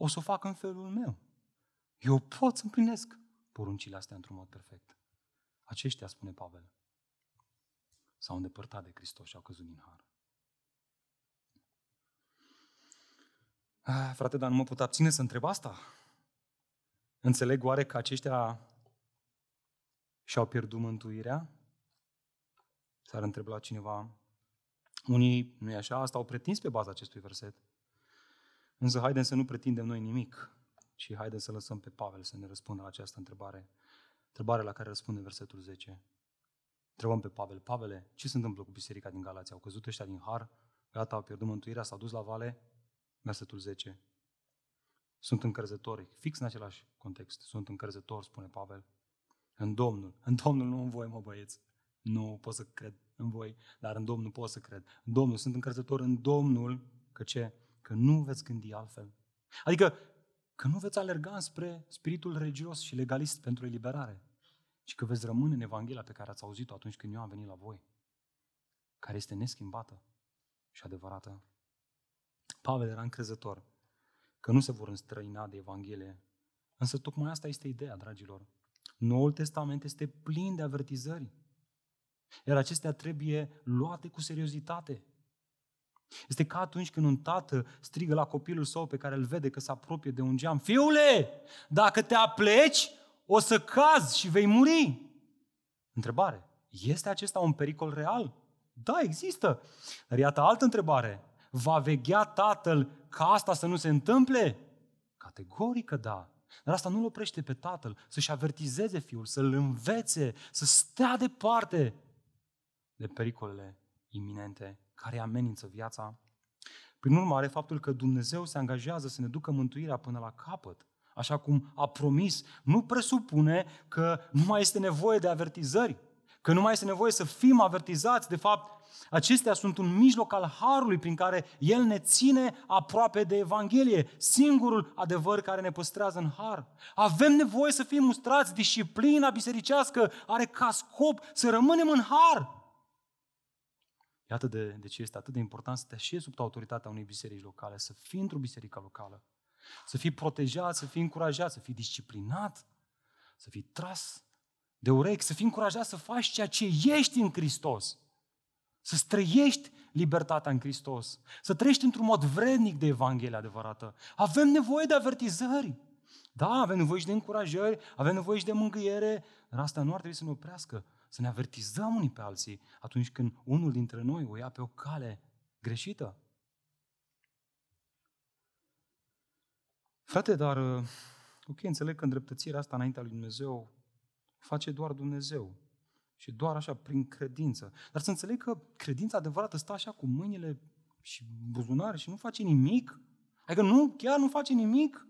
O să o fac în felul meu. Eu pot să împlinesc poruncile astea într-un mod perfect. Aceștia, spune Pavel, s-au îndepărtat de Hristos și au căzut din har. Ah, frate, dar nu mă pot abține să întreb asta. Înțeleg oare că aceștia și-au pierdut mântuirea? S-ar întreba cineva. Unii, nu e așa, asta au pretins pe baza acestui verset. Însă haidem să nu pretindem noi nimic, ci haidem să lăsăm pe Pavel să ne răspundă la această întrebare. Întrebare la care răspunde versetul 10. Întrebăm pe Pavel, Pavele, ce se întâmplă cu biserica din Galația? Au căzut ăștia din har? Gata, au pierdut mântuirea, s-au dus la vale? Versetul 10. Sunt încărzători, fix în același context. Sunt încărzători, spune Pavel. În Domnul. În Domnul, nu în voi, mă băieți. Nu pot să cred în voi, dar în Domnul pot să cred. În Domnul, sunt încărzător în Domnul, că ce? Că nu veți gândi altfel. Adică că nu veți alerga spre spiritul religios și legalist pentru eliberare, ci că veți rămâne în Evanghelia pe care ați auzit-o atunci când eu am venit la voi, care este neschimbată și adevărată. Pavel era încrezător că nu se vor înstrăina de Evanghelie. Însă tocmai asta este ideea, dragilor. Noul Testament este plin de avertizări. Iar acestea trebuie luate cu seriozitate. Este ca atunci când un tată strigă la copilul său pe care îl vede că se apropie de un geam. Fiule, dacă te apleci, o să cazi și vei muri. Întrebare. Este acesta un pericol real? Da, există. Dar iată altă întrebare. Va veghea tatăl ca asta să nu se întâmple? Categorică da. Dar asta nu-l oprește pe tatăl să-și avertizeze fiul, să-l învețe, să stea departe de pericolele iminente care amenință viața. Prin urmare, faptul că Dumnezeu se angajează să ne ducă mântuirea până la capăt, așa cum a promis, nu presupune că nu mai este nevoie de avertizări, că nu mai este nevoie să fim avertizați. De fapt, acestea sunt un mijloc al harului prin care El ne ține aproape de Evanghelie, singurul adevăr care ne păstrează în har. Avem nevoie să fim mustrați, disciplina bisericească are ca scop să rămânem în har. Iată de, de ce este atât de important să te așezi sub autoritatea unei biserici locale, să fii într-o biserică locală, să fii protejat, să fii încurajat, să fii disciplinat, să fii tras de urechi, să fii încurajat să faci ceea ce ești în Hristos, să străiești libertatea în Hristos, să trăiești într-un mod vrednic de Evanghelie adevărată. Avem nevoie de avertizări. Da, avem nevoie și de încurajări, avem nevoie și de mângâiere, dar asta nu ar trebui să ne oprească să ne avertizăm unii pe alții atunci când unul dintre noi o ia pe o cale greșită. Frate, dar, uh, ok, înțeleg că îndreptățirea asta înaintea lui Dumnezeu face doar Dumnezeu. Și doar așa, prin credință. Dar să înțeleg că credința adevărată stă așa cu mâinile și buzunare și nu face nimic. Adică nu, chiar nu face nimic.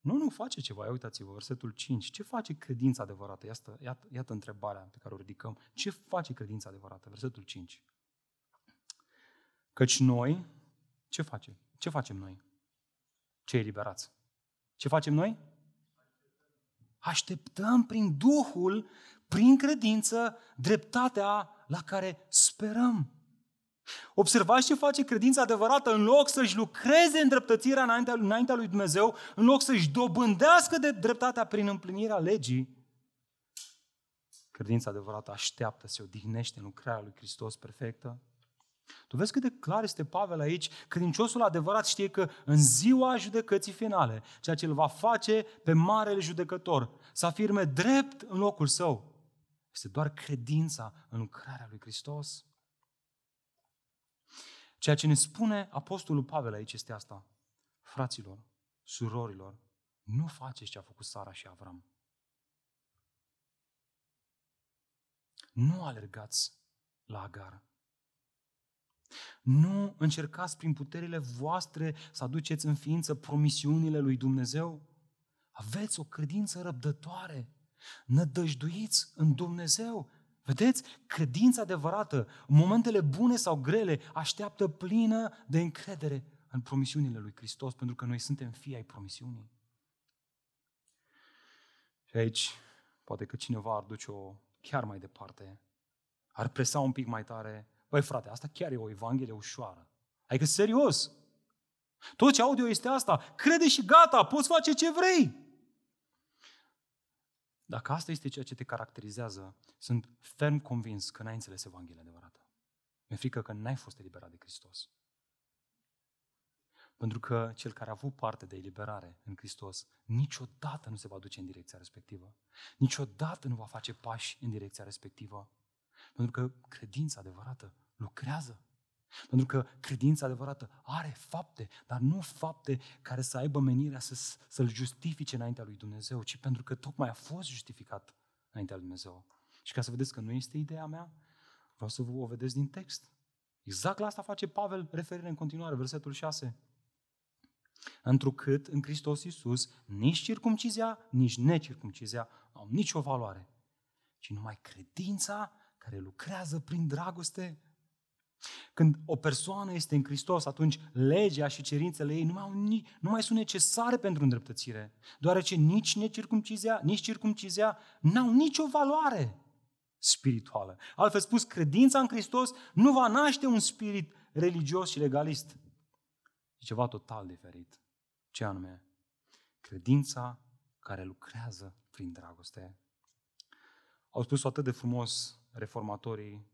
Nu, nu face ceva. Ia uitați-vă, versetul 5. Ce face credința adevărată? Iată, iată, iată întrebarea pe care o ridicăm. Ce face credința adevărată? Versetul 5. Căci noi, ce facem? Ce facem noi? Cei eliberați. Ce facem noi? Așteptăm prin Duhul, prin credință, dreptatea la care sperăm. Observați ce face credința adevărată în loc să-și lucreze în dreptățirea înaintea, înaintea lui Dumnezeu, în loc să-și dobândească de dreptatea prin împlinirea legii. Credința adevărată așteaptă, se odihnește în lucrarea lui Hristos perfectă. Tu vezi cât de clar este Pavel aici? Credinciosul adevărat știe că în ziua judecății finale, ceea ce îl va face pe marele judecător, să afirme drept în locul său, Este doar credința în lucrarea lui Hristos. Ceea ce ne spune Apostolul Pavel aici este asta. Fraților, surorilor, nu faceți ce a făcut Sara și Avram. Nu alergați la Agar. Nu încercați prin puterile voastre să aduceți în ființă promisiunile lui Dumnezeu. Aveți o credință răbdătoare. Nădăjduiți în Dumnezeu. Vedeți? Credința adevărată, în momentele bune sau grele, așteaptă plină de încredere în promisiunile lui Hristos, pentru că noi suntem fii ai promisiunii. Și aici, poate că cineva ar duce-o chiar mai departe, ar presa un pic mai tare. Băi frate, asta chiar e o evanghelie ușoară. Adică serios. Tot ce audio este asta. Crede și gata, poți face ce vrei. Dacă asta este ceea ce te caracterizează, sunt ferm convins că n-ai înțeles Evanghelia adevărată. Mi-e frică că n-ai fost eliberat de Hristos. Pentru că cel care a avut parte de eliberare în Hristos niciodată nu se va duce în direcția respectivă. Niciodată nu va face pași în direcția respectivă. Pentru că credința adevărată lucrează. Pentru că credința adevărată are fapte, dar nu fapte care să aibă menirea să, să-L justifice înaintea lui Dumnezeu, ci pentru că tocmai a fost justificat înaintea lui Dumnezeu. Și ca să vedeți că nu este ideea mea, vreau să vă o vedeți din text. Exact la asta face Pavel referire în continuare, versetul 6. Întrucât în Hristos Iisus nici circumcizia, nici necircumcizia au nicio valoare, ci numai credința care lucrează prin dragoste. Când o persoană este în Hristos, atunci legea și cerințele ei nu mai, au, nu mai sunt necesare pentru îndreptățire, deoarece nici necircumcizia, nici circumcizia n-au nicio valoare spirituală. Altfel spus, credința în Hristos nu va naște un spirit religios și legalist. E ceva total diferit. Ce anume? Credința care lucrează prin dragoste. Au spus atât de frumos reformatorii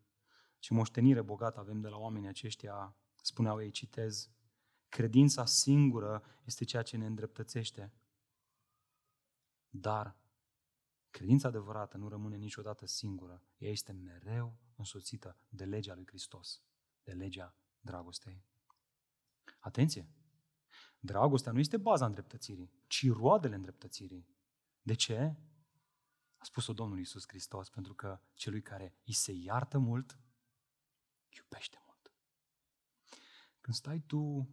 ce moștenire bogată avem de la oamenii aceștia, spuneau ei, citez, credința singură este ceea ce ne îndreptățește. Dar credința adevărată nu rămâne niciodată singură. Ea este mereu însoțită de legea lui Hristos, de legea dragostei. Atenție! Dragostea nu este baza îndreptățirii, ci roadele îndreptățirii. De ce? A spus-o Domnul Iisus Hristos, pentru că celui care îi se iartă mult, iubește mult. Când stai tu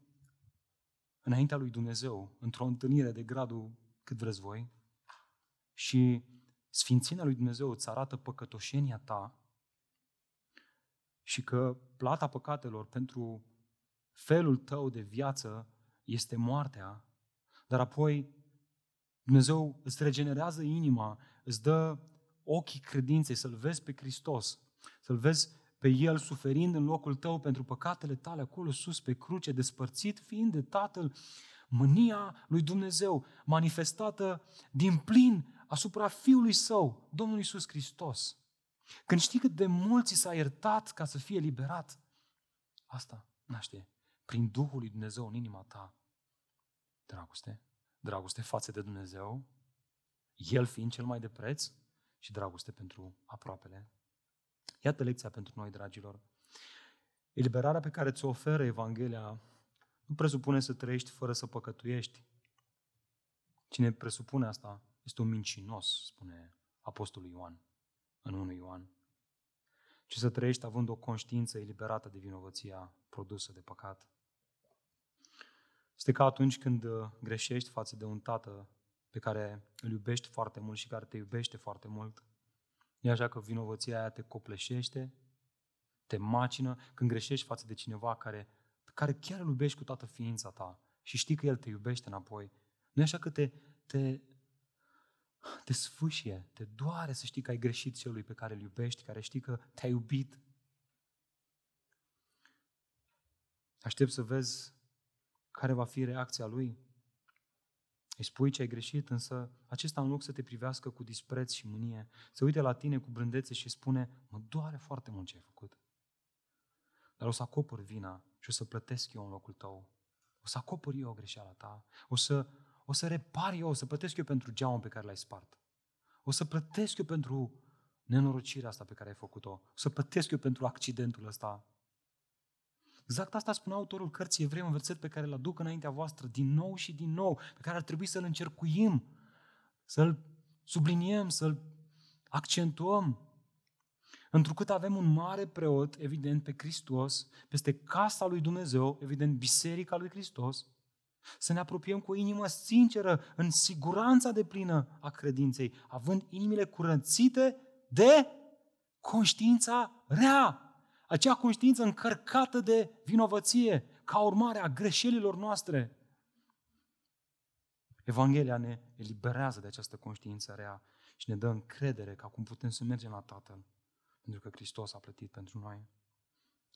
înaintea lui Dumnezeu, într-o întâlnire de gradul cât vreți voi, și Sfințenia lui Dumnezeu îți arată păcătoșenia ta și că plata păcatelor pentru felul tău de viață este moartea, dar apoi Dumnezeu îți regenerează inima, îți dă ochii credinței, să-L vezi pe Hristos, să-L vezi pe El suferind în locul tău pentru păcatele tale acolo sus pe cruce, despărțit fiind de Tatăl, mânia lui Dumnezeu manifestată din plin asupra Fiului Său, Domnul Iisus Hristos. Când știi cât de mult ți s-a iertat ca să fie liberat, asta naște prin Duhul lui Dumnezeu în inima ta. Dragoste, dragoste față de Dumnezeu, El fiind cel mai de preț și dragoste pentru aproapele. Iată lecția pentru noi, dragilor. Eliberarea pe care ți-o oferă Evanghelia nu presupune să trăiești fără să păcătuiești. Cine presupune asta este un mincinos, spune Apostolul Ioan în 1 Ioan. Ci să trăiești având o conștiință eliberată de vinovăția produsă de păcat. Este ca atunci când uh, greșești față de un tată pe care îl iubești foarte mult și care te iubește foarte mult E așa că vinovăția aia te copleșește, te macină când greșești față de cineva care, pe care chiar îl iubești cu toată ființa ta și știi că el te iubește înapoi. Nu e așa că te, te, te sfâșie, te doare să știi că ai greșit celui pe care îl iubești, care știi că te-a iubit. Aștept să vezi care va fi reacția lui. Îi spui ce ai greșit, însă acesta în loc să te privească cu dispreț și mânie, se uite la tine cu brândețe și spune, mă doare foarte mult ce ai făcut. Dar o să acopăr vina și o să plătesc eu în locul tău. O să acopăr eu greșeala ta. O să, o să repar eu, o să plătesc eu pentru geamul pe care l-ai spart. O să plătesc eu pentru nenorocirea asta pe care ai făcut-o. Să plătesc eu pentru accidentul ăsta. Exact asta spune autorul cărții Evrei, un verset pe care îl aduc înaintea voastră din nou și din nou, pe care ar trebui să-l încercuim, să-l subliniem, să-l accentuăm. Întrucât avem un mare preot, evident, pe Hristos, peste casa lui Dumnezeu, evident, biserica lui Hristos, să ne apropiem cu o inimă sinceră, în siguranța de plină a credinței, având inimile curățite de conștiința rea. Acea conștiință încărcată de vinovăție, ca urmare a greșelilor noastre. Evanghelia ne eliberează de această conștiință rea și ne dă încredere că acum putem să mergem la Tatăl, pentru că Hristos a plătit pentru noi.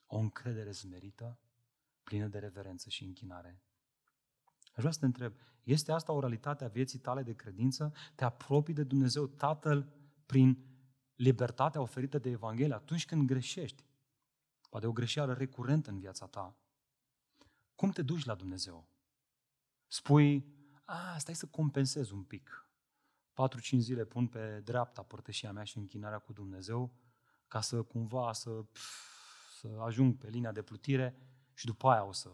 O încredere zmerită, plină de reverență și închinare. Aș vrea să te întreb, este asta o realitate a vieții tale de credință? Te apropii de Dumnezeu Tatăl prin libertatea oferită de Evanghelie atunci când greșești? Poate o greșeală recurentă în viața ta. Cum te duci la Dumnezeu? Spui, a, stai să compensez un pic. 4-5 zile pun pe dreapta părtășia mea și închinarea cu Dumnezeu ca să cumva să, să ajung pe linia de plutire și după aia o să...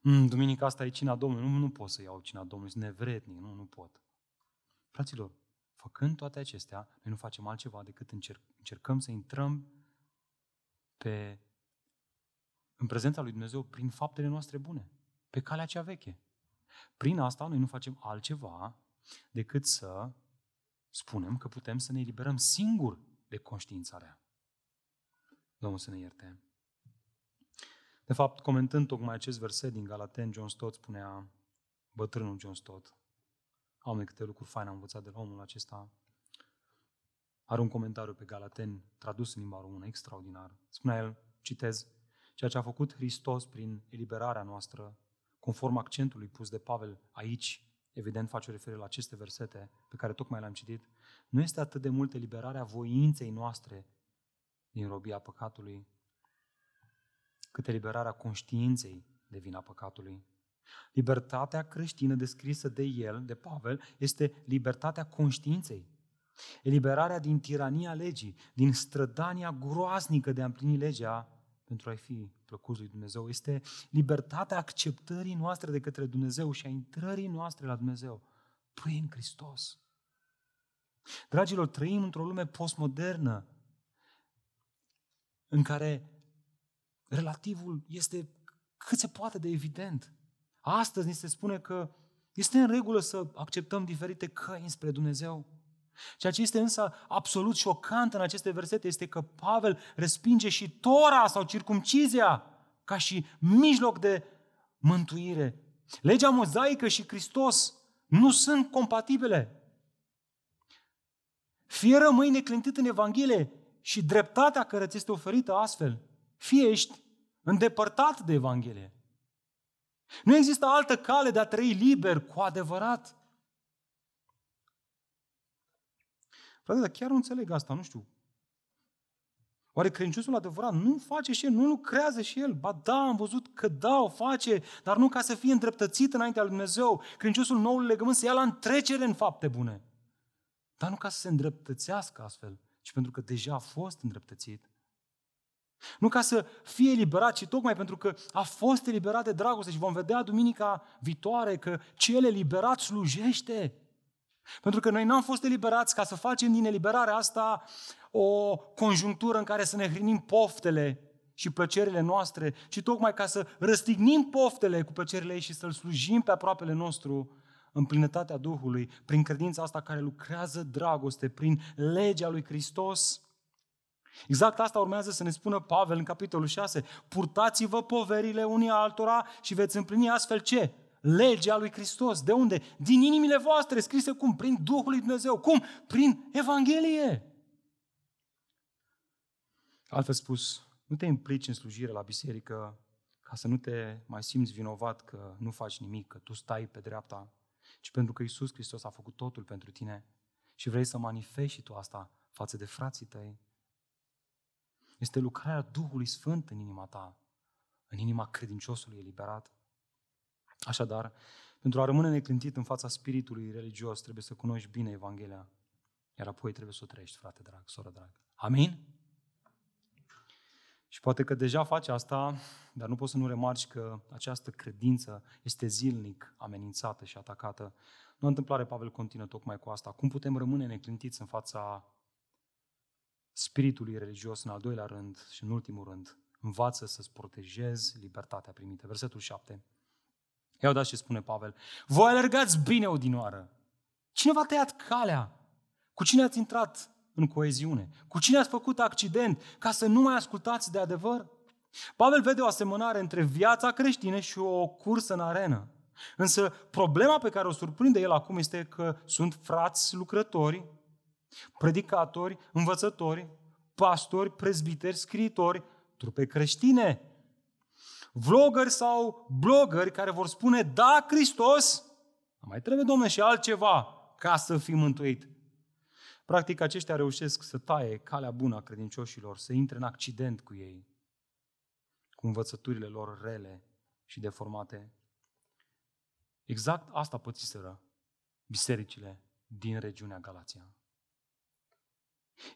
Mm, duminica asta e cina Domnului, nu, nu pot să iau cina Domnului, sunt nevrednic, nu, nu pot. Fraților, făcând toate acestea, noi nu facem altceva decât încerc, încercăm să intrăm pe, în prezența lui Dumnezeu prin faptele noastre bune, pe calea cea veche. Prin asta noi nu facem altceva decât să spunem că putem să ne eliberăm singur de conștiința rea. Domnul să ne ierte. De fapt, comentând tocmai acest verset din Galaten, John Stott spunea, bătrânul John Stott, am câte lucruri faine am învățat de la omul acesta, are un comentariu pe Galaten, tradus în limba română, extraordinar. Spunea el, citez, ceea ce a făcut Hristos prin eliberarea noastră, conform accentului pus de Pavel aici, evident face o referire la aceste versete pe care tocmai le-am citit, nu este atât de mult eliberarea voinței noastre din robia păcatului, cât eliberarea conștiinței de vina păcatului. Libertatea creștină descrisă de el, de Pavel, este libertatea conștiinței. Eliberarea din tirania legii, din strădania groaznică de a împlini legea pentru a fi plăcut lui Dumnezeu. Este libertatea acceptării noastre de către Dumnezeu și a intrării noastre la Dumnezeu prin Hristos. Dragilor, trăim într-o lume postmodernă în care relativul este cât se poate de evident. Astăzi ni se spune că este în regulă să acceptăm diferite căi spre Dumnezeu. Ceea ce este însă absolut șocant în aceste versete este că Pavel respinge și Tora sau circumcizia ca și mijloc de mântuire. Legea mozaică și Hristos nu sunt compatibile. Fie rămâi neclintit în Evanghelie și dreptatea care ți este oferită astfel, fie ești îndepărtat de Evanghelie. Nu există altă cale de a trăi liber cu adevărat. Frate, dar chiar nu înțeleg asta, nu știu. Oare credinciosul adevărat nu face și el, nu lucrează și el? Ba da, am văzut că da, o face, dar nu ca să fie îndreptățit înaintea lui Dumnezeu. Credinciosul noului legământ să ia la întrecere în fapte bune. Dar nu ca să se îndreptățească astfel, ci pentru că deja a fost îndreptățit. Nu ca să fie eliberat, ci tocmai pentru că a fost eliberat de dragoste și vom vedea duminica viitoare că cel eliberat slujește. Pentru că noi n-am fost eliberați ca să facem din eliberarea asta o conjunctură în care să ne hrinim poftele și plăcerile noastre, ci tocmai ca să răstignim poftele cu plăcerile ei și să-L slujim pe aproapele nostru în plinătatea Duhului, prin credința asta care lucrează dragoste, prin legea lui Hristos. Exact asta urmează să ne spună Pavel în capitolul 6. Purtați-vă poverile unii altora și veți împlini astfel ce? Legea lui Hristos. De unde? Din inimile voastre, scrise cum? Prin Duhul lui Dumnezeu. Cum? Prin Evanghelie. Altfel spus, nu te implici în slujire la biserică ca să nu te mai simți vinovat că nu faci nimic, că tu stai pe dreapta, ci pentru că Isus Hristos a făcut totul pentru tine și vrei să manifesti și tu asta față de frații tăi. Este lucrarea Duhului Sfânt în inima ta, în inima credinciosului eliberat. Așadar, pentru a rămâne neclintit în fața spiritului religios, trebuie să cunoști bine Evanghelia. Iar apoi trebuie să o trăiești, frate drag, soră drag. Amin? Și poate că deja faci asta, dar nu poți să nu remarci că această credință este zilnic amenințată și atacată. Nu întâmplare Pavel continuă tocmai cu asta. Cum putem rămâne neclintiți în fața spiritului religios în al doilea rând și în ultimul rând? Învață să-ți protejezi libertatea primită. Versetul 7. Iau da ce spune Pavel. Voi alergați bine odinoară. Cine v-a tăiat calea? Cu cine ați intrat în coeziune? Cu cine ați făcut accident ca să nu mai ascultați de adevăr? Pavel vede o asemănare între viața creștină și o cursă în arenă. Însă problema pe care o surprinde el acum este că sunt frați lucrători, predicatori, învățători, pastori, prezbiteri, scriitori, trupe creștine, vloggeri sau blogări care vor spune, da, Hristos, mai trebuie, domnule, și altceva ca să fii mântuit. Practic, aceștia reușesc să taie calea bună a credincioșilor, să intre în accident cu ei, cu învățăturile lor rele și deformate. Exact asta pățiseră bisericile din regiunea Galația.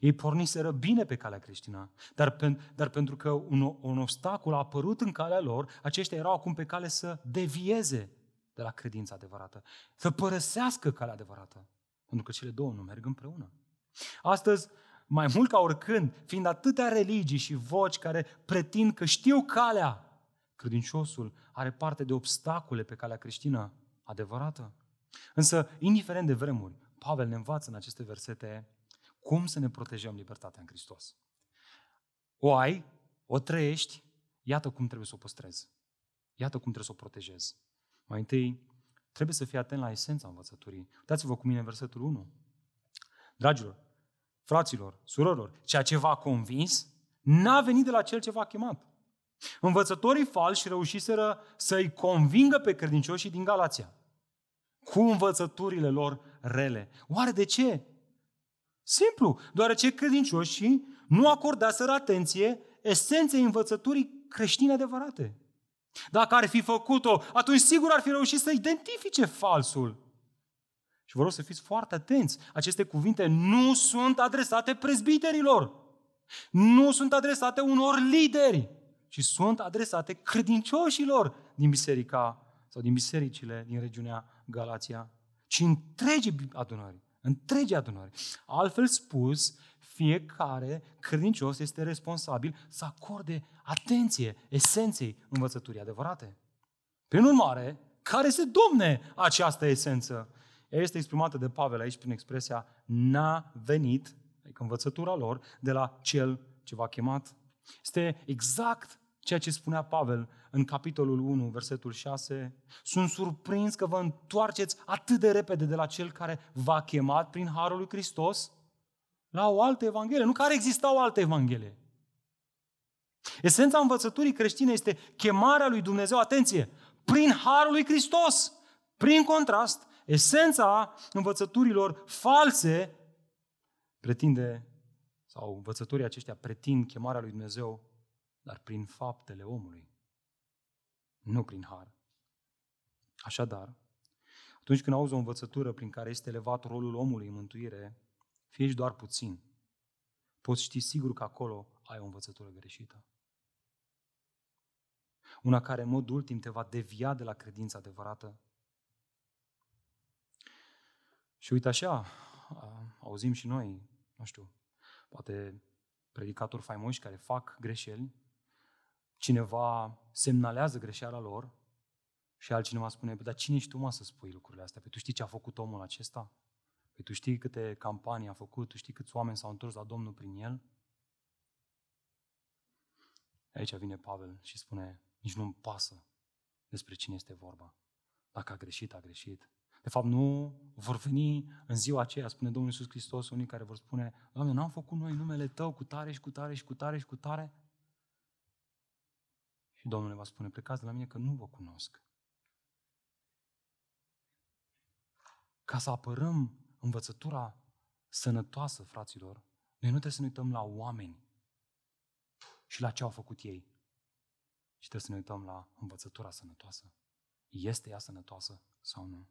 Ei porniseră bine pe calea creștină, dar, pen, dar pentru că un, un obstacol a apărut în calea lor, aceștia erau acum pe cale să devieze de la credința adevărată, să părăsească calea adevărată, pentru că cele două nu merg împreună. Astăzi, mai mult ca oricând, fiind atâtea religii și voci care pretind că știu calea, credinciosul are parte de obstacole pe calea creștină adevărată. Însă, indiferent de vremuri, Pavel ne învață în aceste versete cum să ne protejăm libertatea în Hristos. O ai, o trăiești, iată cum trebuie să o păstrezi. Iată cum trebuie să o protejezi. Mai întâi, trebuie să fii atent la esența învățăturii. Uitați-vă cu mine versetul 1. Dragilor, fraților, surorilor, ceea ce v-a convins n-a venit de la cel ce v-a chemat. Învățătorii falși reușiseră să-i convingă pe credincioșii din Galația cu învățăturile lor rele. Oare de ce? Simplu, deoarece credincioșii nu acordaseră atenție esenței învățăturii creștine adevărate. Dacă ar fi făcut-o, atunci sigur ar fi reușit să identifice falsul. Și vă rog să fiți foarte atenți. Aceste cuvinte nu sunt adresate prezbiterilor. Nu sunt adresate unor lideri, ci sunt adresate credincioșilor din biserica sau din bisericile din regiunea Galația, ci întregii adunări. Întregii adunări. Altfel spus, fiecare credincios este responsabil să acorde atenție esenței învățăturii adevărate. Prin urmare, care se domne această esență? Ea este exprimată de Pavel aici prin expresia n-a venit, adică învățătura lor, de la cel ce v-a chemat. Este exact ceea ce spunea Pavel în capitolul 1, versetul 6. Sunt surprins că vă întoarceți atât de repede de la cel care v-a chemat prin Harul lui Hristos la o altă evanghelie. Nu care exista o altă evanghelie. Esența învățăturii creștine este chemarea lui Dumnezeu, atenție, prin Harul lui Hristos. Prin contrast, esența învățăturilor false pretinde, sau învățătorii aceștia pretind chemarea lui Dumnezeu, dar prin faptele omului, nu prin har. Așadar, atunci când auzi o învățătură prin care este elevat rolul omului în mântuire, fie doar puțin, poți ști sigur că acolo ai o învățătură greșită. Una care în mod ultim te va devia de la credința adevărată. Și uite așa, auzim și noi, nu știu, poate predicatori faimoși care fac greșeli, cineva semnalează greșeala lor și altcineva spune, dar cine ești tu mă să spui lucrurile astea? Păi tu știi ce a făcut omul acesta? Păi tu știi câte campanii a făcut, tu știi câți oameni s-au întors la Domnul prin el? Aici vine Pavel și spune, nici nu-mi pasă despre cine este vorba. Dacă a greșit, a greșit. De fapt, nu vor veni în ziua aceea, spune Domnul Iisus Hristos, unii care vor spune, Doamne, n-am făcut noi numele Tău cu tare și cu tare și cu tare și cu tare? Și Domnul va spune, plecați de la mine că nu vă cunosc. Ca să apărăm învățătura sănătoasă, fraților, noi nu trebuie să ne uităm la oameni și la ce au făcut ei, ci trebuie să ne uităm la învățătura sănătoasă. Este ea sănătoasă sau nu?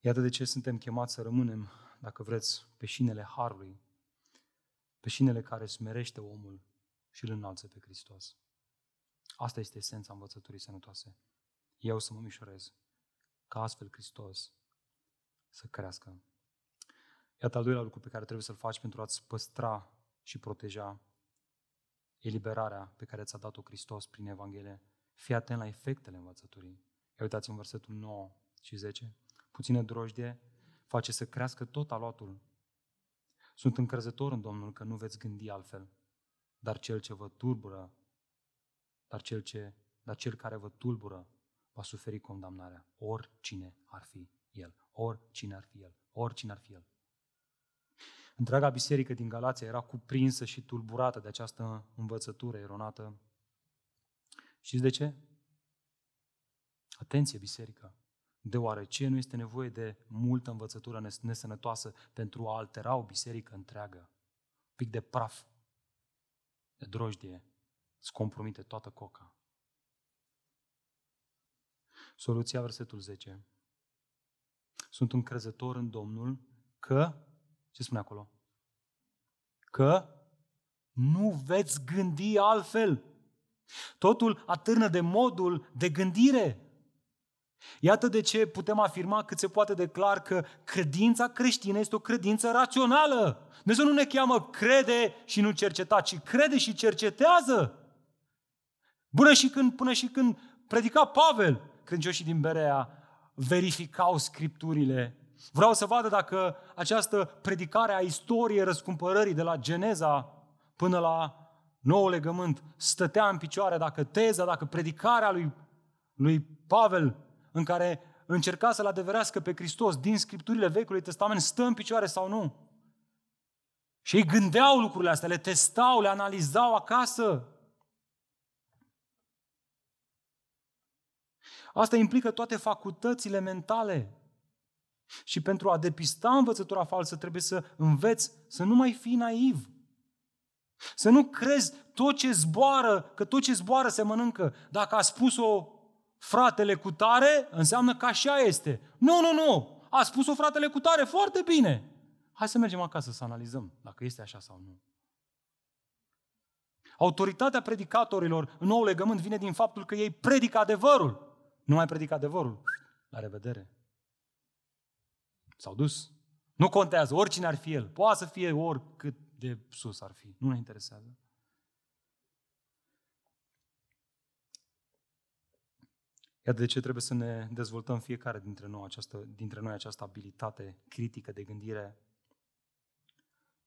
Iată de ce suntem chemați să rămânem, dacă vreți, pe șinele Harului, pe șinele care smerește omul și îl înalță pe Hristos. Asta este esența învățăturii sănătoase. Eu să mă mișorez, ca astfel Hristos să crească. Iată al doilea lucru pe care trebuie să-l faci pentru a-ți păstra și proteja eliberarea pe care ți-a dat-o Hristos prin Evanghelie. Fii atent la efectele învățăturii. Ia uitați în versetul 9 și 10. Puțină drojdie face să crească tot aluatul. Sunt încrezător în Domnul că nu veți gândi altfel, dar cel ce vă tulbură, dar cel, ce, dar cel care vă tulbură va suferi condamnarea, oricine ar fi el, oricine ar fi el, oricine ar fi el. Întreaga biserică din Galația era cuprinsă și tulburată de această învățătură eronată. Știți de ce? Atenție, biserică! Deoarece nu este nevoie de multă învățătură nesănătoasă pentru a altera o biserică întreagă. Un pic de praf, de drojdie, îți compromite toată coca. Soluția, versetul 10. Sunt încrezător în Domnul că ce spune acolo? Că nu veți gândi altfel. Totul atârnă de modul de gândire. Iată de ce putem afirma cât se poate de clar că credința creștină este o credință rațională. Dumnezeu nu ne cheamă crede și nu cerceta, ci crede și cercetează. Până și când, până și când predica Pavel, credincioșii din Berea verificau scripturile Vreau să vadă dacă această predicare a istoriei răscumpărării de la Geneza până la nou legământ stătea în picioare, dacă teza, dacă predicarea lui, lui Pavel în care încerca să-L adeverească pe Hristos din Scripturile Vechiului Testament stă în picioare sau nu. Și ei gândeau lucrurile astea, le testau, le analizau acasă. Asta implică toate facultățile mentale. Și pentru a depista învățătura falsă trebuie să înveți să nu mai fii naiv. Să nu crezi tot ce zboară, că tot ce zboară se mănâncă. Dacă a spus-o fratele cu tare, înseamnă că așa este. Nu, nu, nu! A spus-o fratele cu tare, foarte bine! Hai să mergem acasă să analizăm dacă este așa sau nu. Autoritatea predicatorilor în nou legământ vine din faptul că ei predică adevărul. Nu mai predică adevărul. La revedere. S-au dus. Nu contează, oricine ar fi el. Poate să fie oricât de sus ar fi. Nu ne interesează. Iată de ce trebuie să ne dezvoltăm fiecare dintre noi această, dintre noi această abilitate critică de gândire,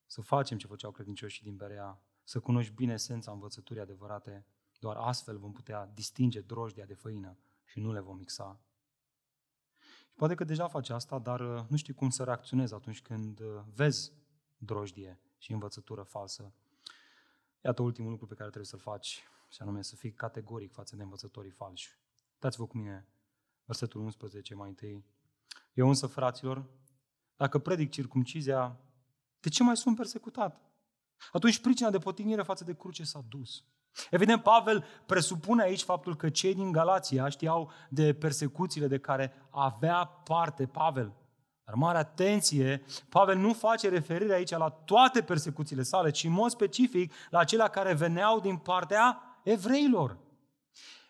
să facem ce făceau credincioșii din Berea, să cunoști bine esența învățăturii adevărate, doar astfel vom putea distinge drojdia de făină și nu le vom mixa. Poate că deja faci asta, dar uh, nu știi cum să reacționezi atunci când uh, vezi drojdie și învățătură falsă. Iată ultimul lucru pe care trebuie să-l faci, și anume să fii categoric față de învățătorii falși. Dați-vă cu mine versetul 11 mai întâi. Eu însă, fraților, dacă predic circumcizia, de ce mai sunt persecutat? Atunci pricina de potignire față de cruce s-a dus. Evident, Pavel presupune aici faptul că cei din Galația știau de persecuțiile de care avea parte Pavel. Dar mare atenție, Pavel nu face referire aici la toate persecuțiile sale, ci în mod specific la acelea care veneau din partea evreilor.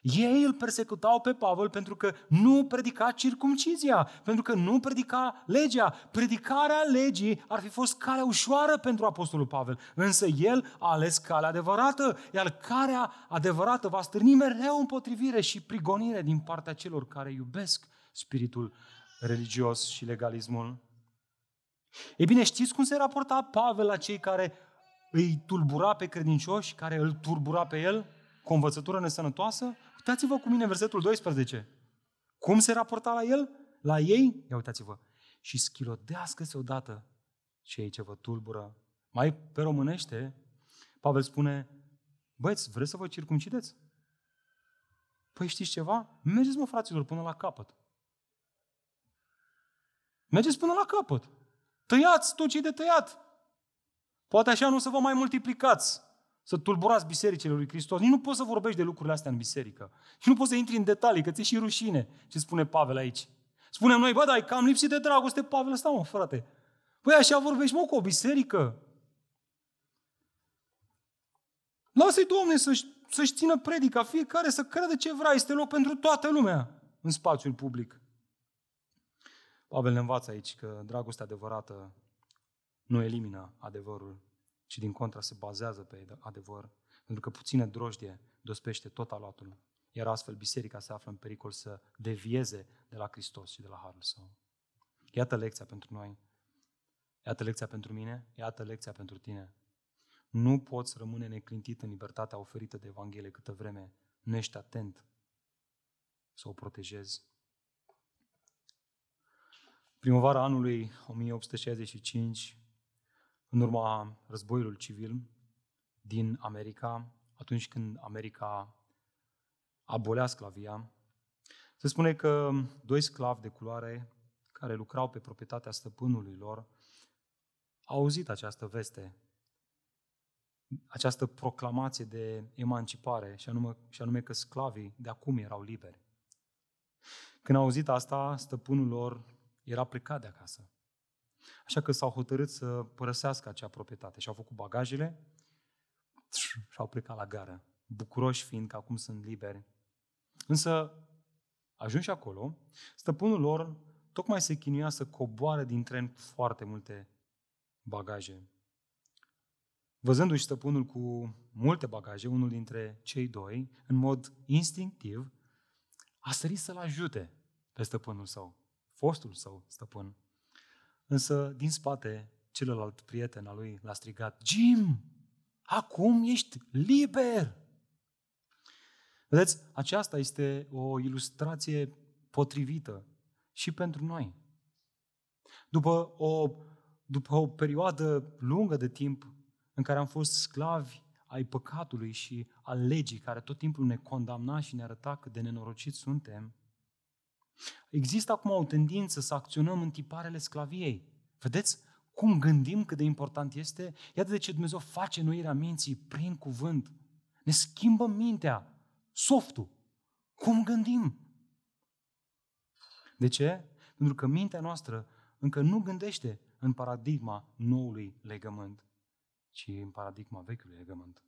Ei îl persecutau pe Pavel pentru că nu predica circumcizia, pentru că nu predica legea. Predicarea legii ar fi fost calea ușoară pentru Apostolul Pavel, însă el a ales calea adevărată, iar calea adevărată va stârni mereu împotrivire și prigonire din partea celor care iubesc spiritul religios și legalismul. Ei bine, știți cum se raporta Pavel la cei care îi tulbura pe credincioși, care îl turbura pe el cu o învățătură nesănătoasă? Uitați-vă cu mine versetul 12. Cum se raporta la el? La ei? Ia uitați-vă. Și schilodească-se odată cei ce vă tulbură. Mai pe românește, Pavel spune, băieți, vreți să vă circumcideți? Păi știți ceva? Mergeți, mă, fraților, până la capăt. Mergeți până la capăt. Tăiați tot ce e de tăiat. Poate așa nu o să vă mai multiplicați să tulburați bisericile lui Hristos. Nici nu poți să vorbești de lucrurile astea în biserică. Și nu poți să intri în detalii, că ți și rușine ce spune Pavel aici. Spunem noi, bă, dar cam lipsit de dragoste, Pavel, ăsta, mă, frate. Păi așa vorbești, mă, cu o biserică. Lasă-i, Doamne, să-și, să-și țină predica, fiecare să creadă ce vrea, este loc pentru toată lumea în spațiul public. Pavel ne învață aici că dragostea adevărată nu elimină adevărul, ci din contra se bazează pe adevăr, pentru că puțină drojdie dospește tot alatul, iar astfel biserica se află în pericol să devieze de la Hristos și de la Harul Său. Iată lecția pentru noi. Iată lecția pentru mine, iată lecția pentru tine. Nu poți rămâne neclintit în libertatea oferită de Evanghelie câtă vreme nu ești atent să o protejezi. Primăvara anului 1865, în urma războiului civil din America, atunci când America abolea sclavia, se spune că doi sclavi de culoare care lucrau pe proprietatea stăpânului lor au auzit această veste, această proclamație de emancipare, și anume, și anume că sclavii de acum erau liberi. Când au auzit asta, stăpânul lor era plecat de acasă. Așa că s-au hotărât să părăsească acea proprietate și au făcut bagajele și au plecat la gară, bucuroși fiind că acum sunt liberi. Însă, ajunși acolo, stăpânul lor tocmai se chinuia să coboare din tren cu foarte multe bagaje. Văzându-și stăpânul cu multe bagaje, unul dintre cei doi, în mod instinctiv, a sărit să-l ajute pe stăpânul său, fostul său stăpân. Însă, din spate, celălalt prieten al lui l-a strigat, Jim, acum ești liber! Vedeți, aceasta este o ilustrație potrivită și pentru noi. După o, după o perioadă lungă de timp în care am fost sclavi ai păcatului și al legii, care tot timpul ne condamna și ne arăta cât de nenorociți suntem, există acum o tendință să acționăm în tiparele sclaviei. Vedeți cum gândim cât de important este? Iată de ce Dumnezeu face noirea minții prin cuvânt. Ne schimbă mintea, softul. Cum gândim? De ce? Pentru că mintea noastră încă nu gândește în paradigma noului legământ ci în paradigma vechiului legământ.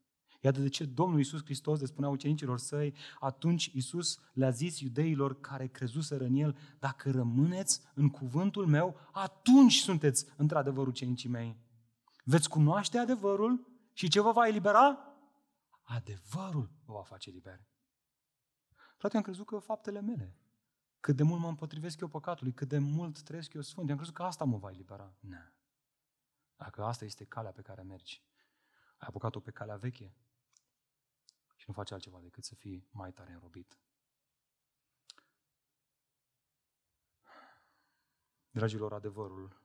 Iată de ce Domnul Iisus Hristos le spunea ucenicilor săi, atunci Iisus le-a zis iudeilor care crezuseră în El, dacă rămâneți în cuvântul meu, atunci sunteți într-adevăr ucenicii mei. Veți cunoaște adevărul și ce vă va elibera? Adevărul vă va face liberi. Frate, am crezut că faptele mele, cât de mult mă împotrivesc eu păcatului, cât de mult trăiesc eu sfânt, am crezut că asta mă va elibera. Nu. Dacă asta este calea pe care mergi, ai apucat-o pe calea veche și nu faci altceva decât să fii mai tare înrobit. Dragilor, adevărul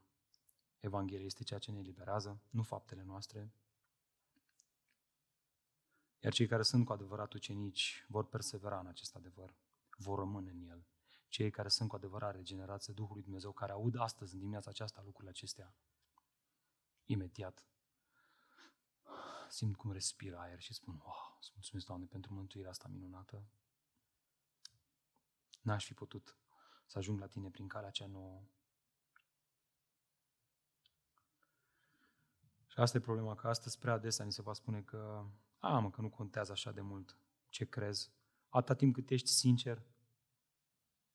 Evangheliei este ceea ce ne eliberează, nu faptele noastre. Iar cei care sunt cu adevărat ucenici vor persevera în acest adevăr, vor rămâne în el. Cei care sunt cu adevărat regenerați Duhului Dumnezeu, care aud astăzi, în dimineața aceasta, lucrurile acestea, imediat simt cum respir aer și spun, wow, îți mulțumesc, Doamne, pentru mântuirea asta minunată. N-aș fi putut să ajung la Tine prin calea cea nouă. Și asta e problema, că astăzi prea adesea ni se va spune că, a, mă, că nu contează așa de mult ce crezi. Atâta timp cât ești sincer,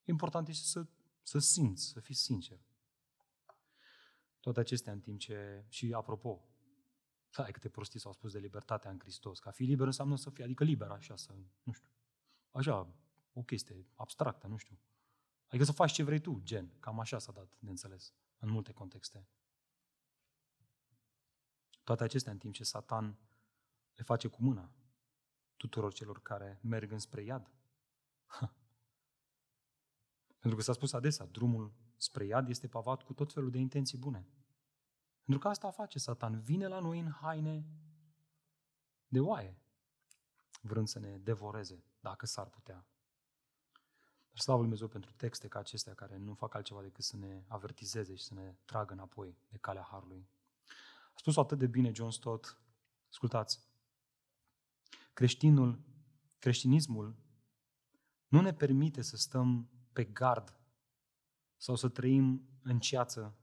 important este să, să simți, să fii sincer. Toate acestea în timp ce, și apropo, ai câte prostii s-au spus de libertatea în Hristos, că a fi liber înseamnă să fii, adică liber așa, să, nu știu, așa, o chestie abstractă, nu știu. Adică să faci ce vrei tu, gen, cam așa s-a dat de înțeles, în multe contexte. Toate acestea în timp ce Satan le face cu mâna tuturor celor care merg înspre iad. Ha. Pentru că s-a spus adesea, drumul spre iad este pavat cu tot felul de intenții bune. Pentru că asta face Satan. Vine la noi în haine de oaie, vrând să ne devoreze, dacă s-ar putea. Dar slavă Lui Dumnezeu pentru texte ca acestea care nu fac altceva decât să ne avertizeze și să ne tragă înapoi de calea Harului. A spus atât de bine John Stott, ascultați, creștinul, creștinismul nu ne permite să stăm pe gard sau să trăim în ceață.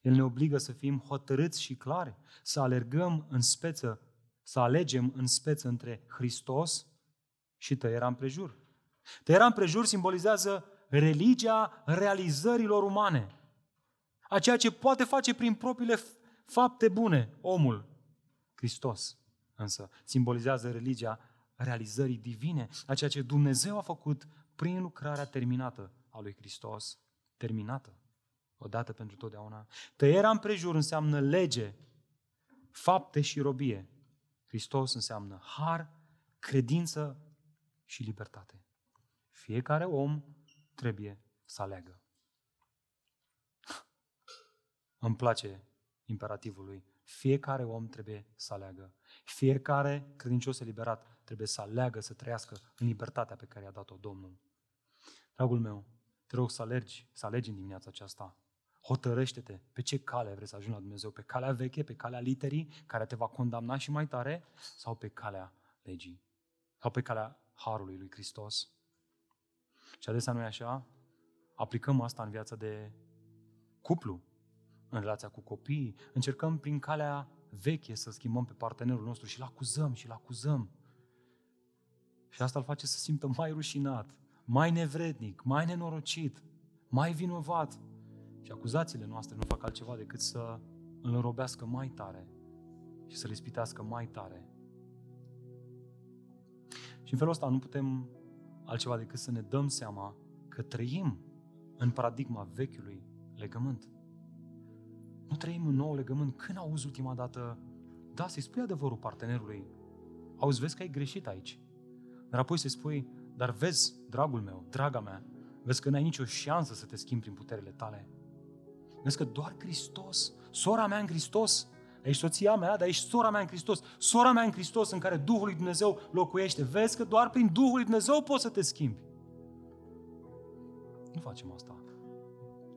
El ne obligă să fim hotărâți și clari, să alergăm în speță, să alegem în speță între Hristos și tăierea împrejur. Tăierea împrejur simbolizează religia realizărilor umane. A ceea ce poate face prin propriile fapte bune omul. Hristos însă simbolizează religia realizării divine, a ceea ce Dumnezeu a făcut prin lucrarea terminată a lui Hristos. Terminată. Odată pentru totdeauna. Tăierea împrejur înseamnă lege, fapte și robie. Hristos înseamnă har, credință și libertate. Fiecare om trebuie să aleagă. Îmi place imperativul lui. Fiecare om trebuie să aleagă. Fiecare credincios eliberat trebuie să aleagă să trăiască în libertatea pe care i-a dat-o Domnul. Dragul meu, te rog să alergi, să alegi în dimineața aceasta. Hotărăște-te pe ce cale vrei să ajungi la Dumnezeu, pe calea veche, pe calea literii, care te va condamna și mai tare, sau pe calea legii, sau pe calea harului lui Hristos. Și adesea nu e așa? Aplicăm asta în viața de cuplu, în relația cu copiii, încercăm prin calea veche să schimbăm pe partenerul nostru și îl acuzăm și îl acuzăm. Și asta îl face să simtă mai rușinat, mai nevrednic, mai nenorocit, mai vinovat. Și acuzațiile noastre nu fac altceva decât să îl înrobească mai tare și să-l ispitească mai tare. Și în felul ăsta nu putem altceva decât să ne dăm seama că trăim în paradigma vechiului legământ. Nu trăim în nou legământ. Când auzi ultima dată, da, să-i spui adevărul partenerului. Auzi, vezi că ai greșit aici. Dar apoi să-i spui, dar vezi, dragul meu, draga mea, vezi că n-ai nicio șansă să te schimbi prin puterile tale. Vezi că doar Hristos, sora mea în Hristos, ești soția mea, dar ești sora mea în Hristos, sora mea în Hristos în care Duhul lui Dumnezeu locuiește. Vezi că doar prin Duhul lui Dumnezeu poți să te schimbi. Nu facem asta.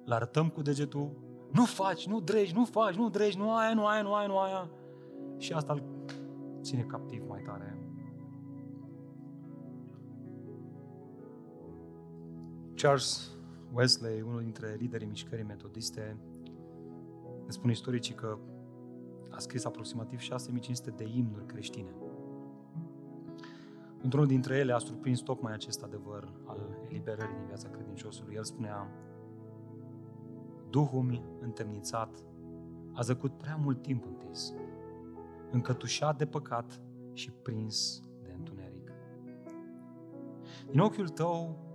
L arătăm cu degetul, nu faci, nu dregi, nu faci, nu dregi, nu aia, nu aia, nu aia, nu aia. Și asta îl ține captiv mai tare. Charles Wesley, unul dintre liderii mișcării metodiste, ne spun istoricii că a scris aproximativ 6500 de imnuri creștine. Într-unul dintre ele a surprins tocmai acest adevăr al eliberării din viața credinciosului. El spunea, Duhul mi întemnițat a zăcut prea mult timp întins, încătușat de păcat și prins de întuneric. Din ochiul tău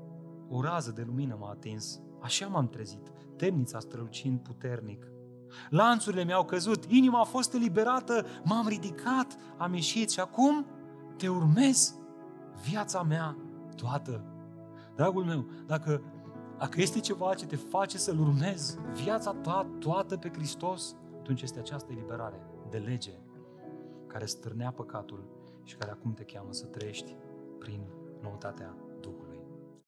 o rază de lumină m-a atins, așa m-am trezit, temnița strălucind puternic. Lanțurile mi-au căzut, inima a fost eliberată, m-am ridicat, am ieșit și acum te urmez viața mea toată. Dragul meu, dacă, dacă este ceva ce te face să-L urmezi viața ta toată pe Hristos, atunci este această eliberare de lege care stârnea păcatul și care acum te cheamă să trăiești prin noutatea Duhului.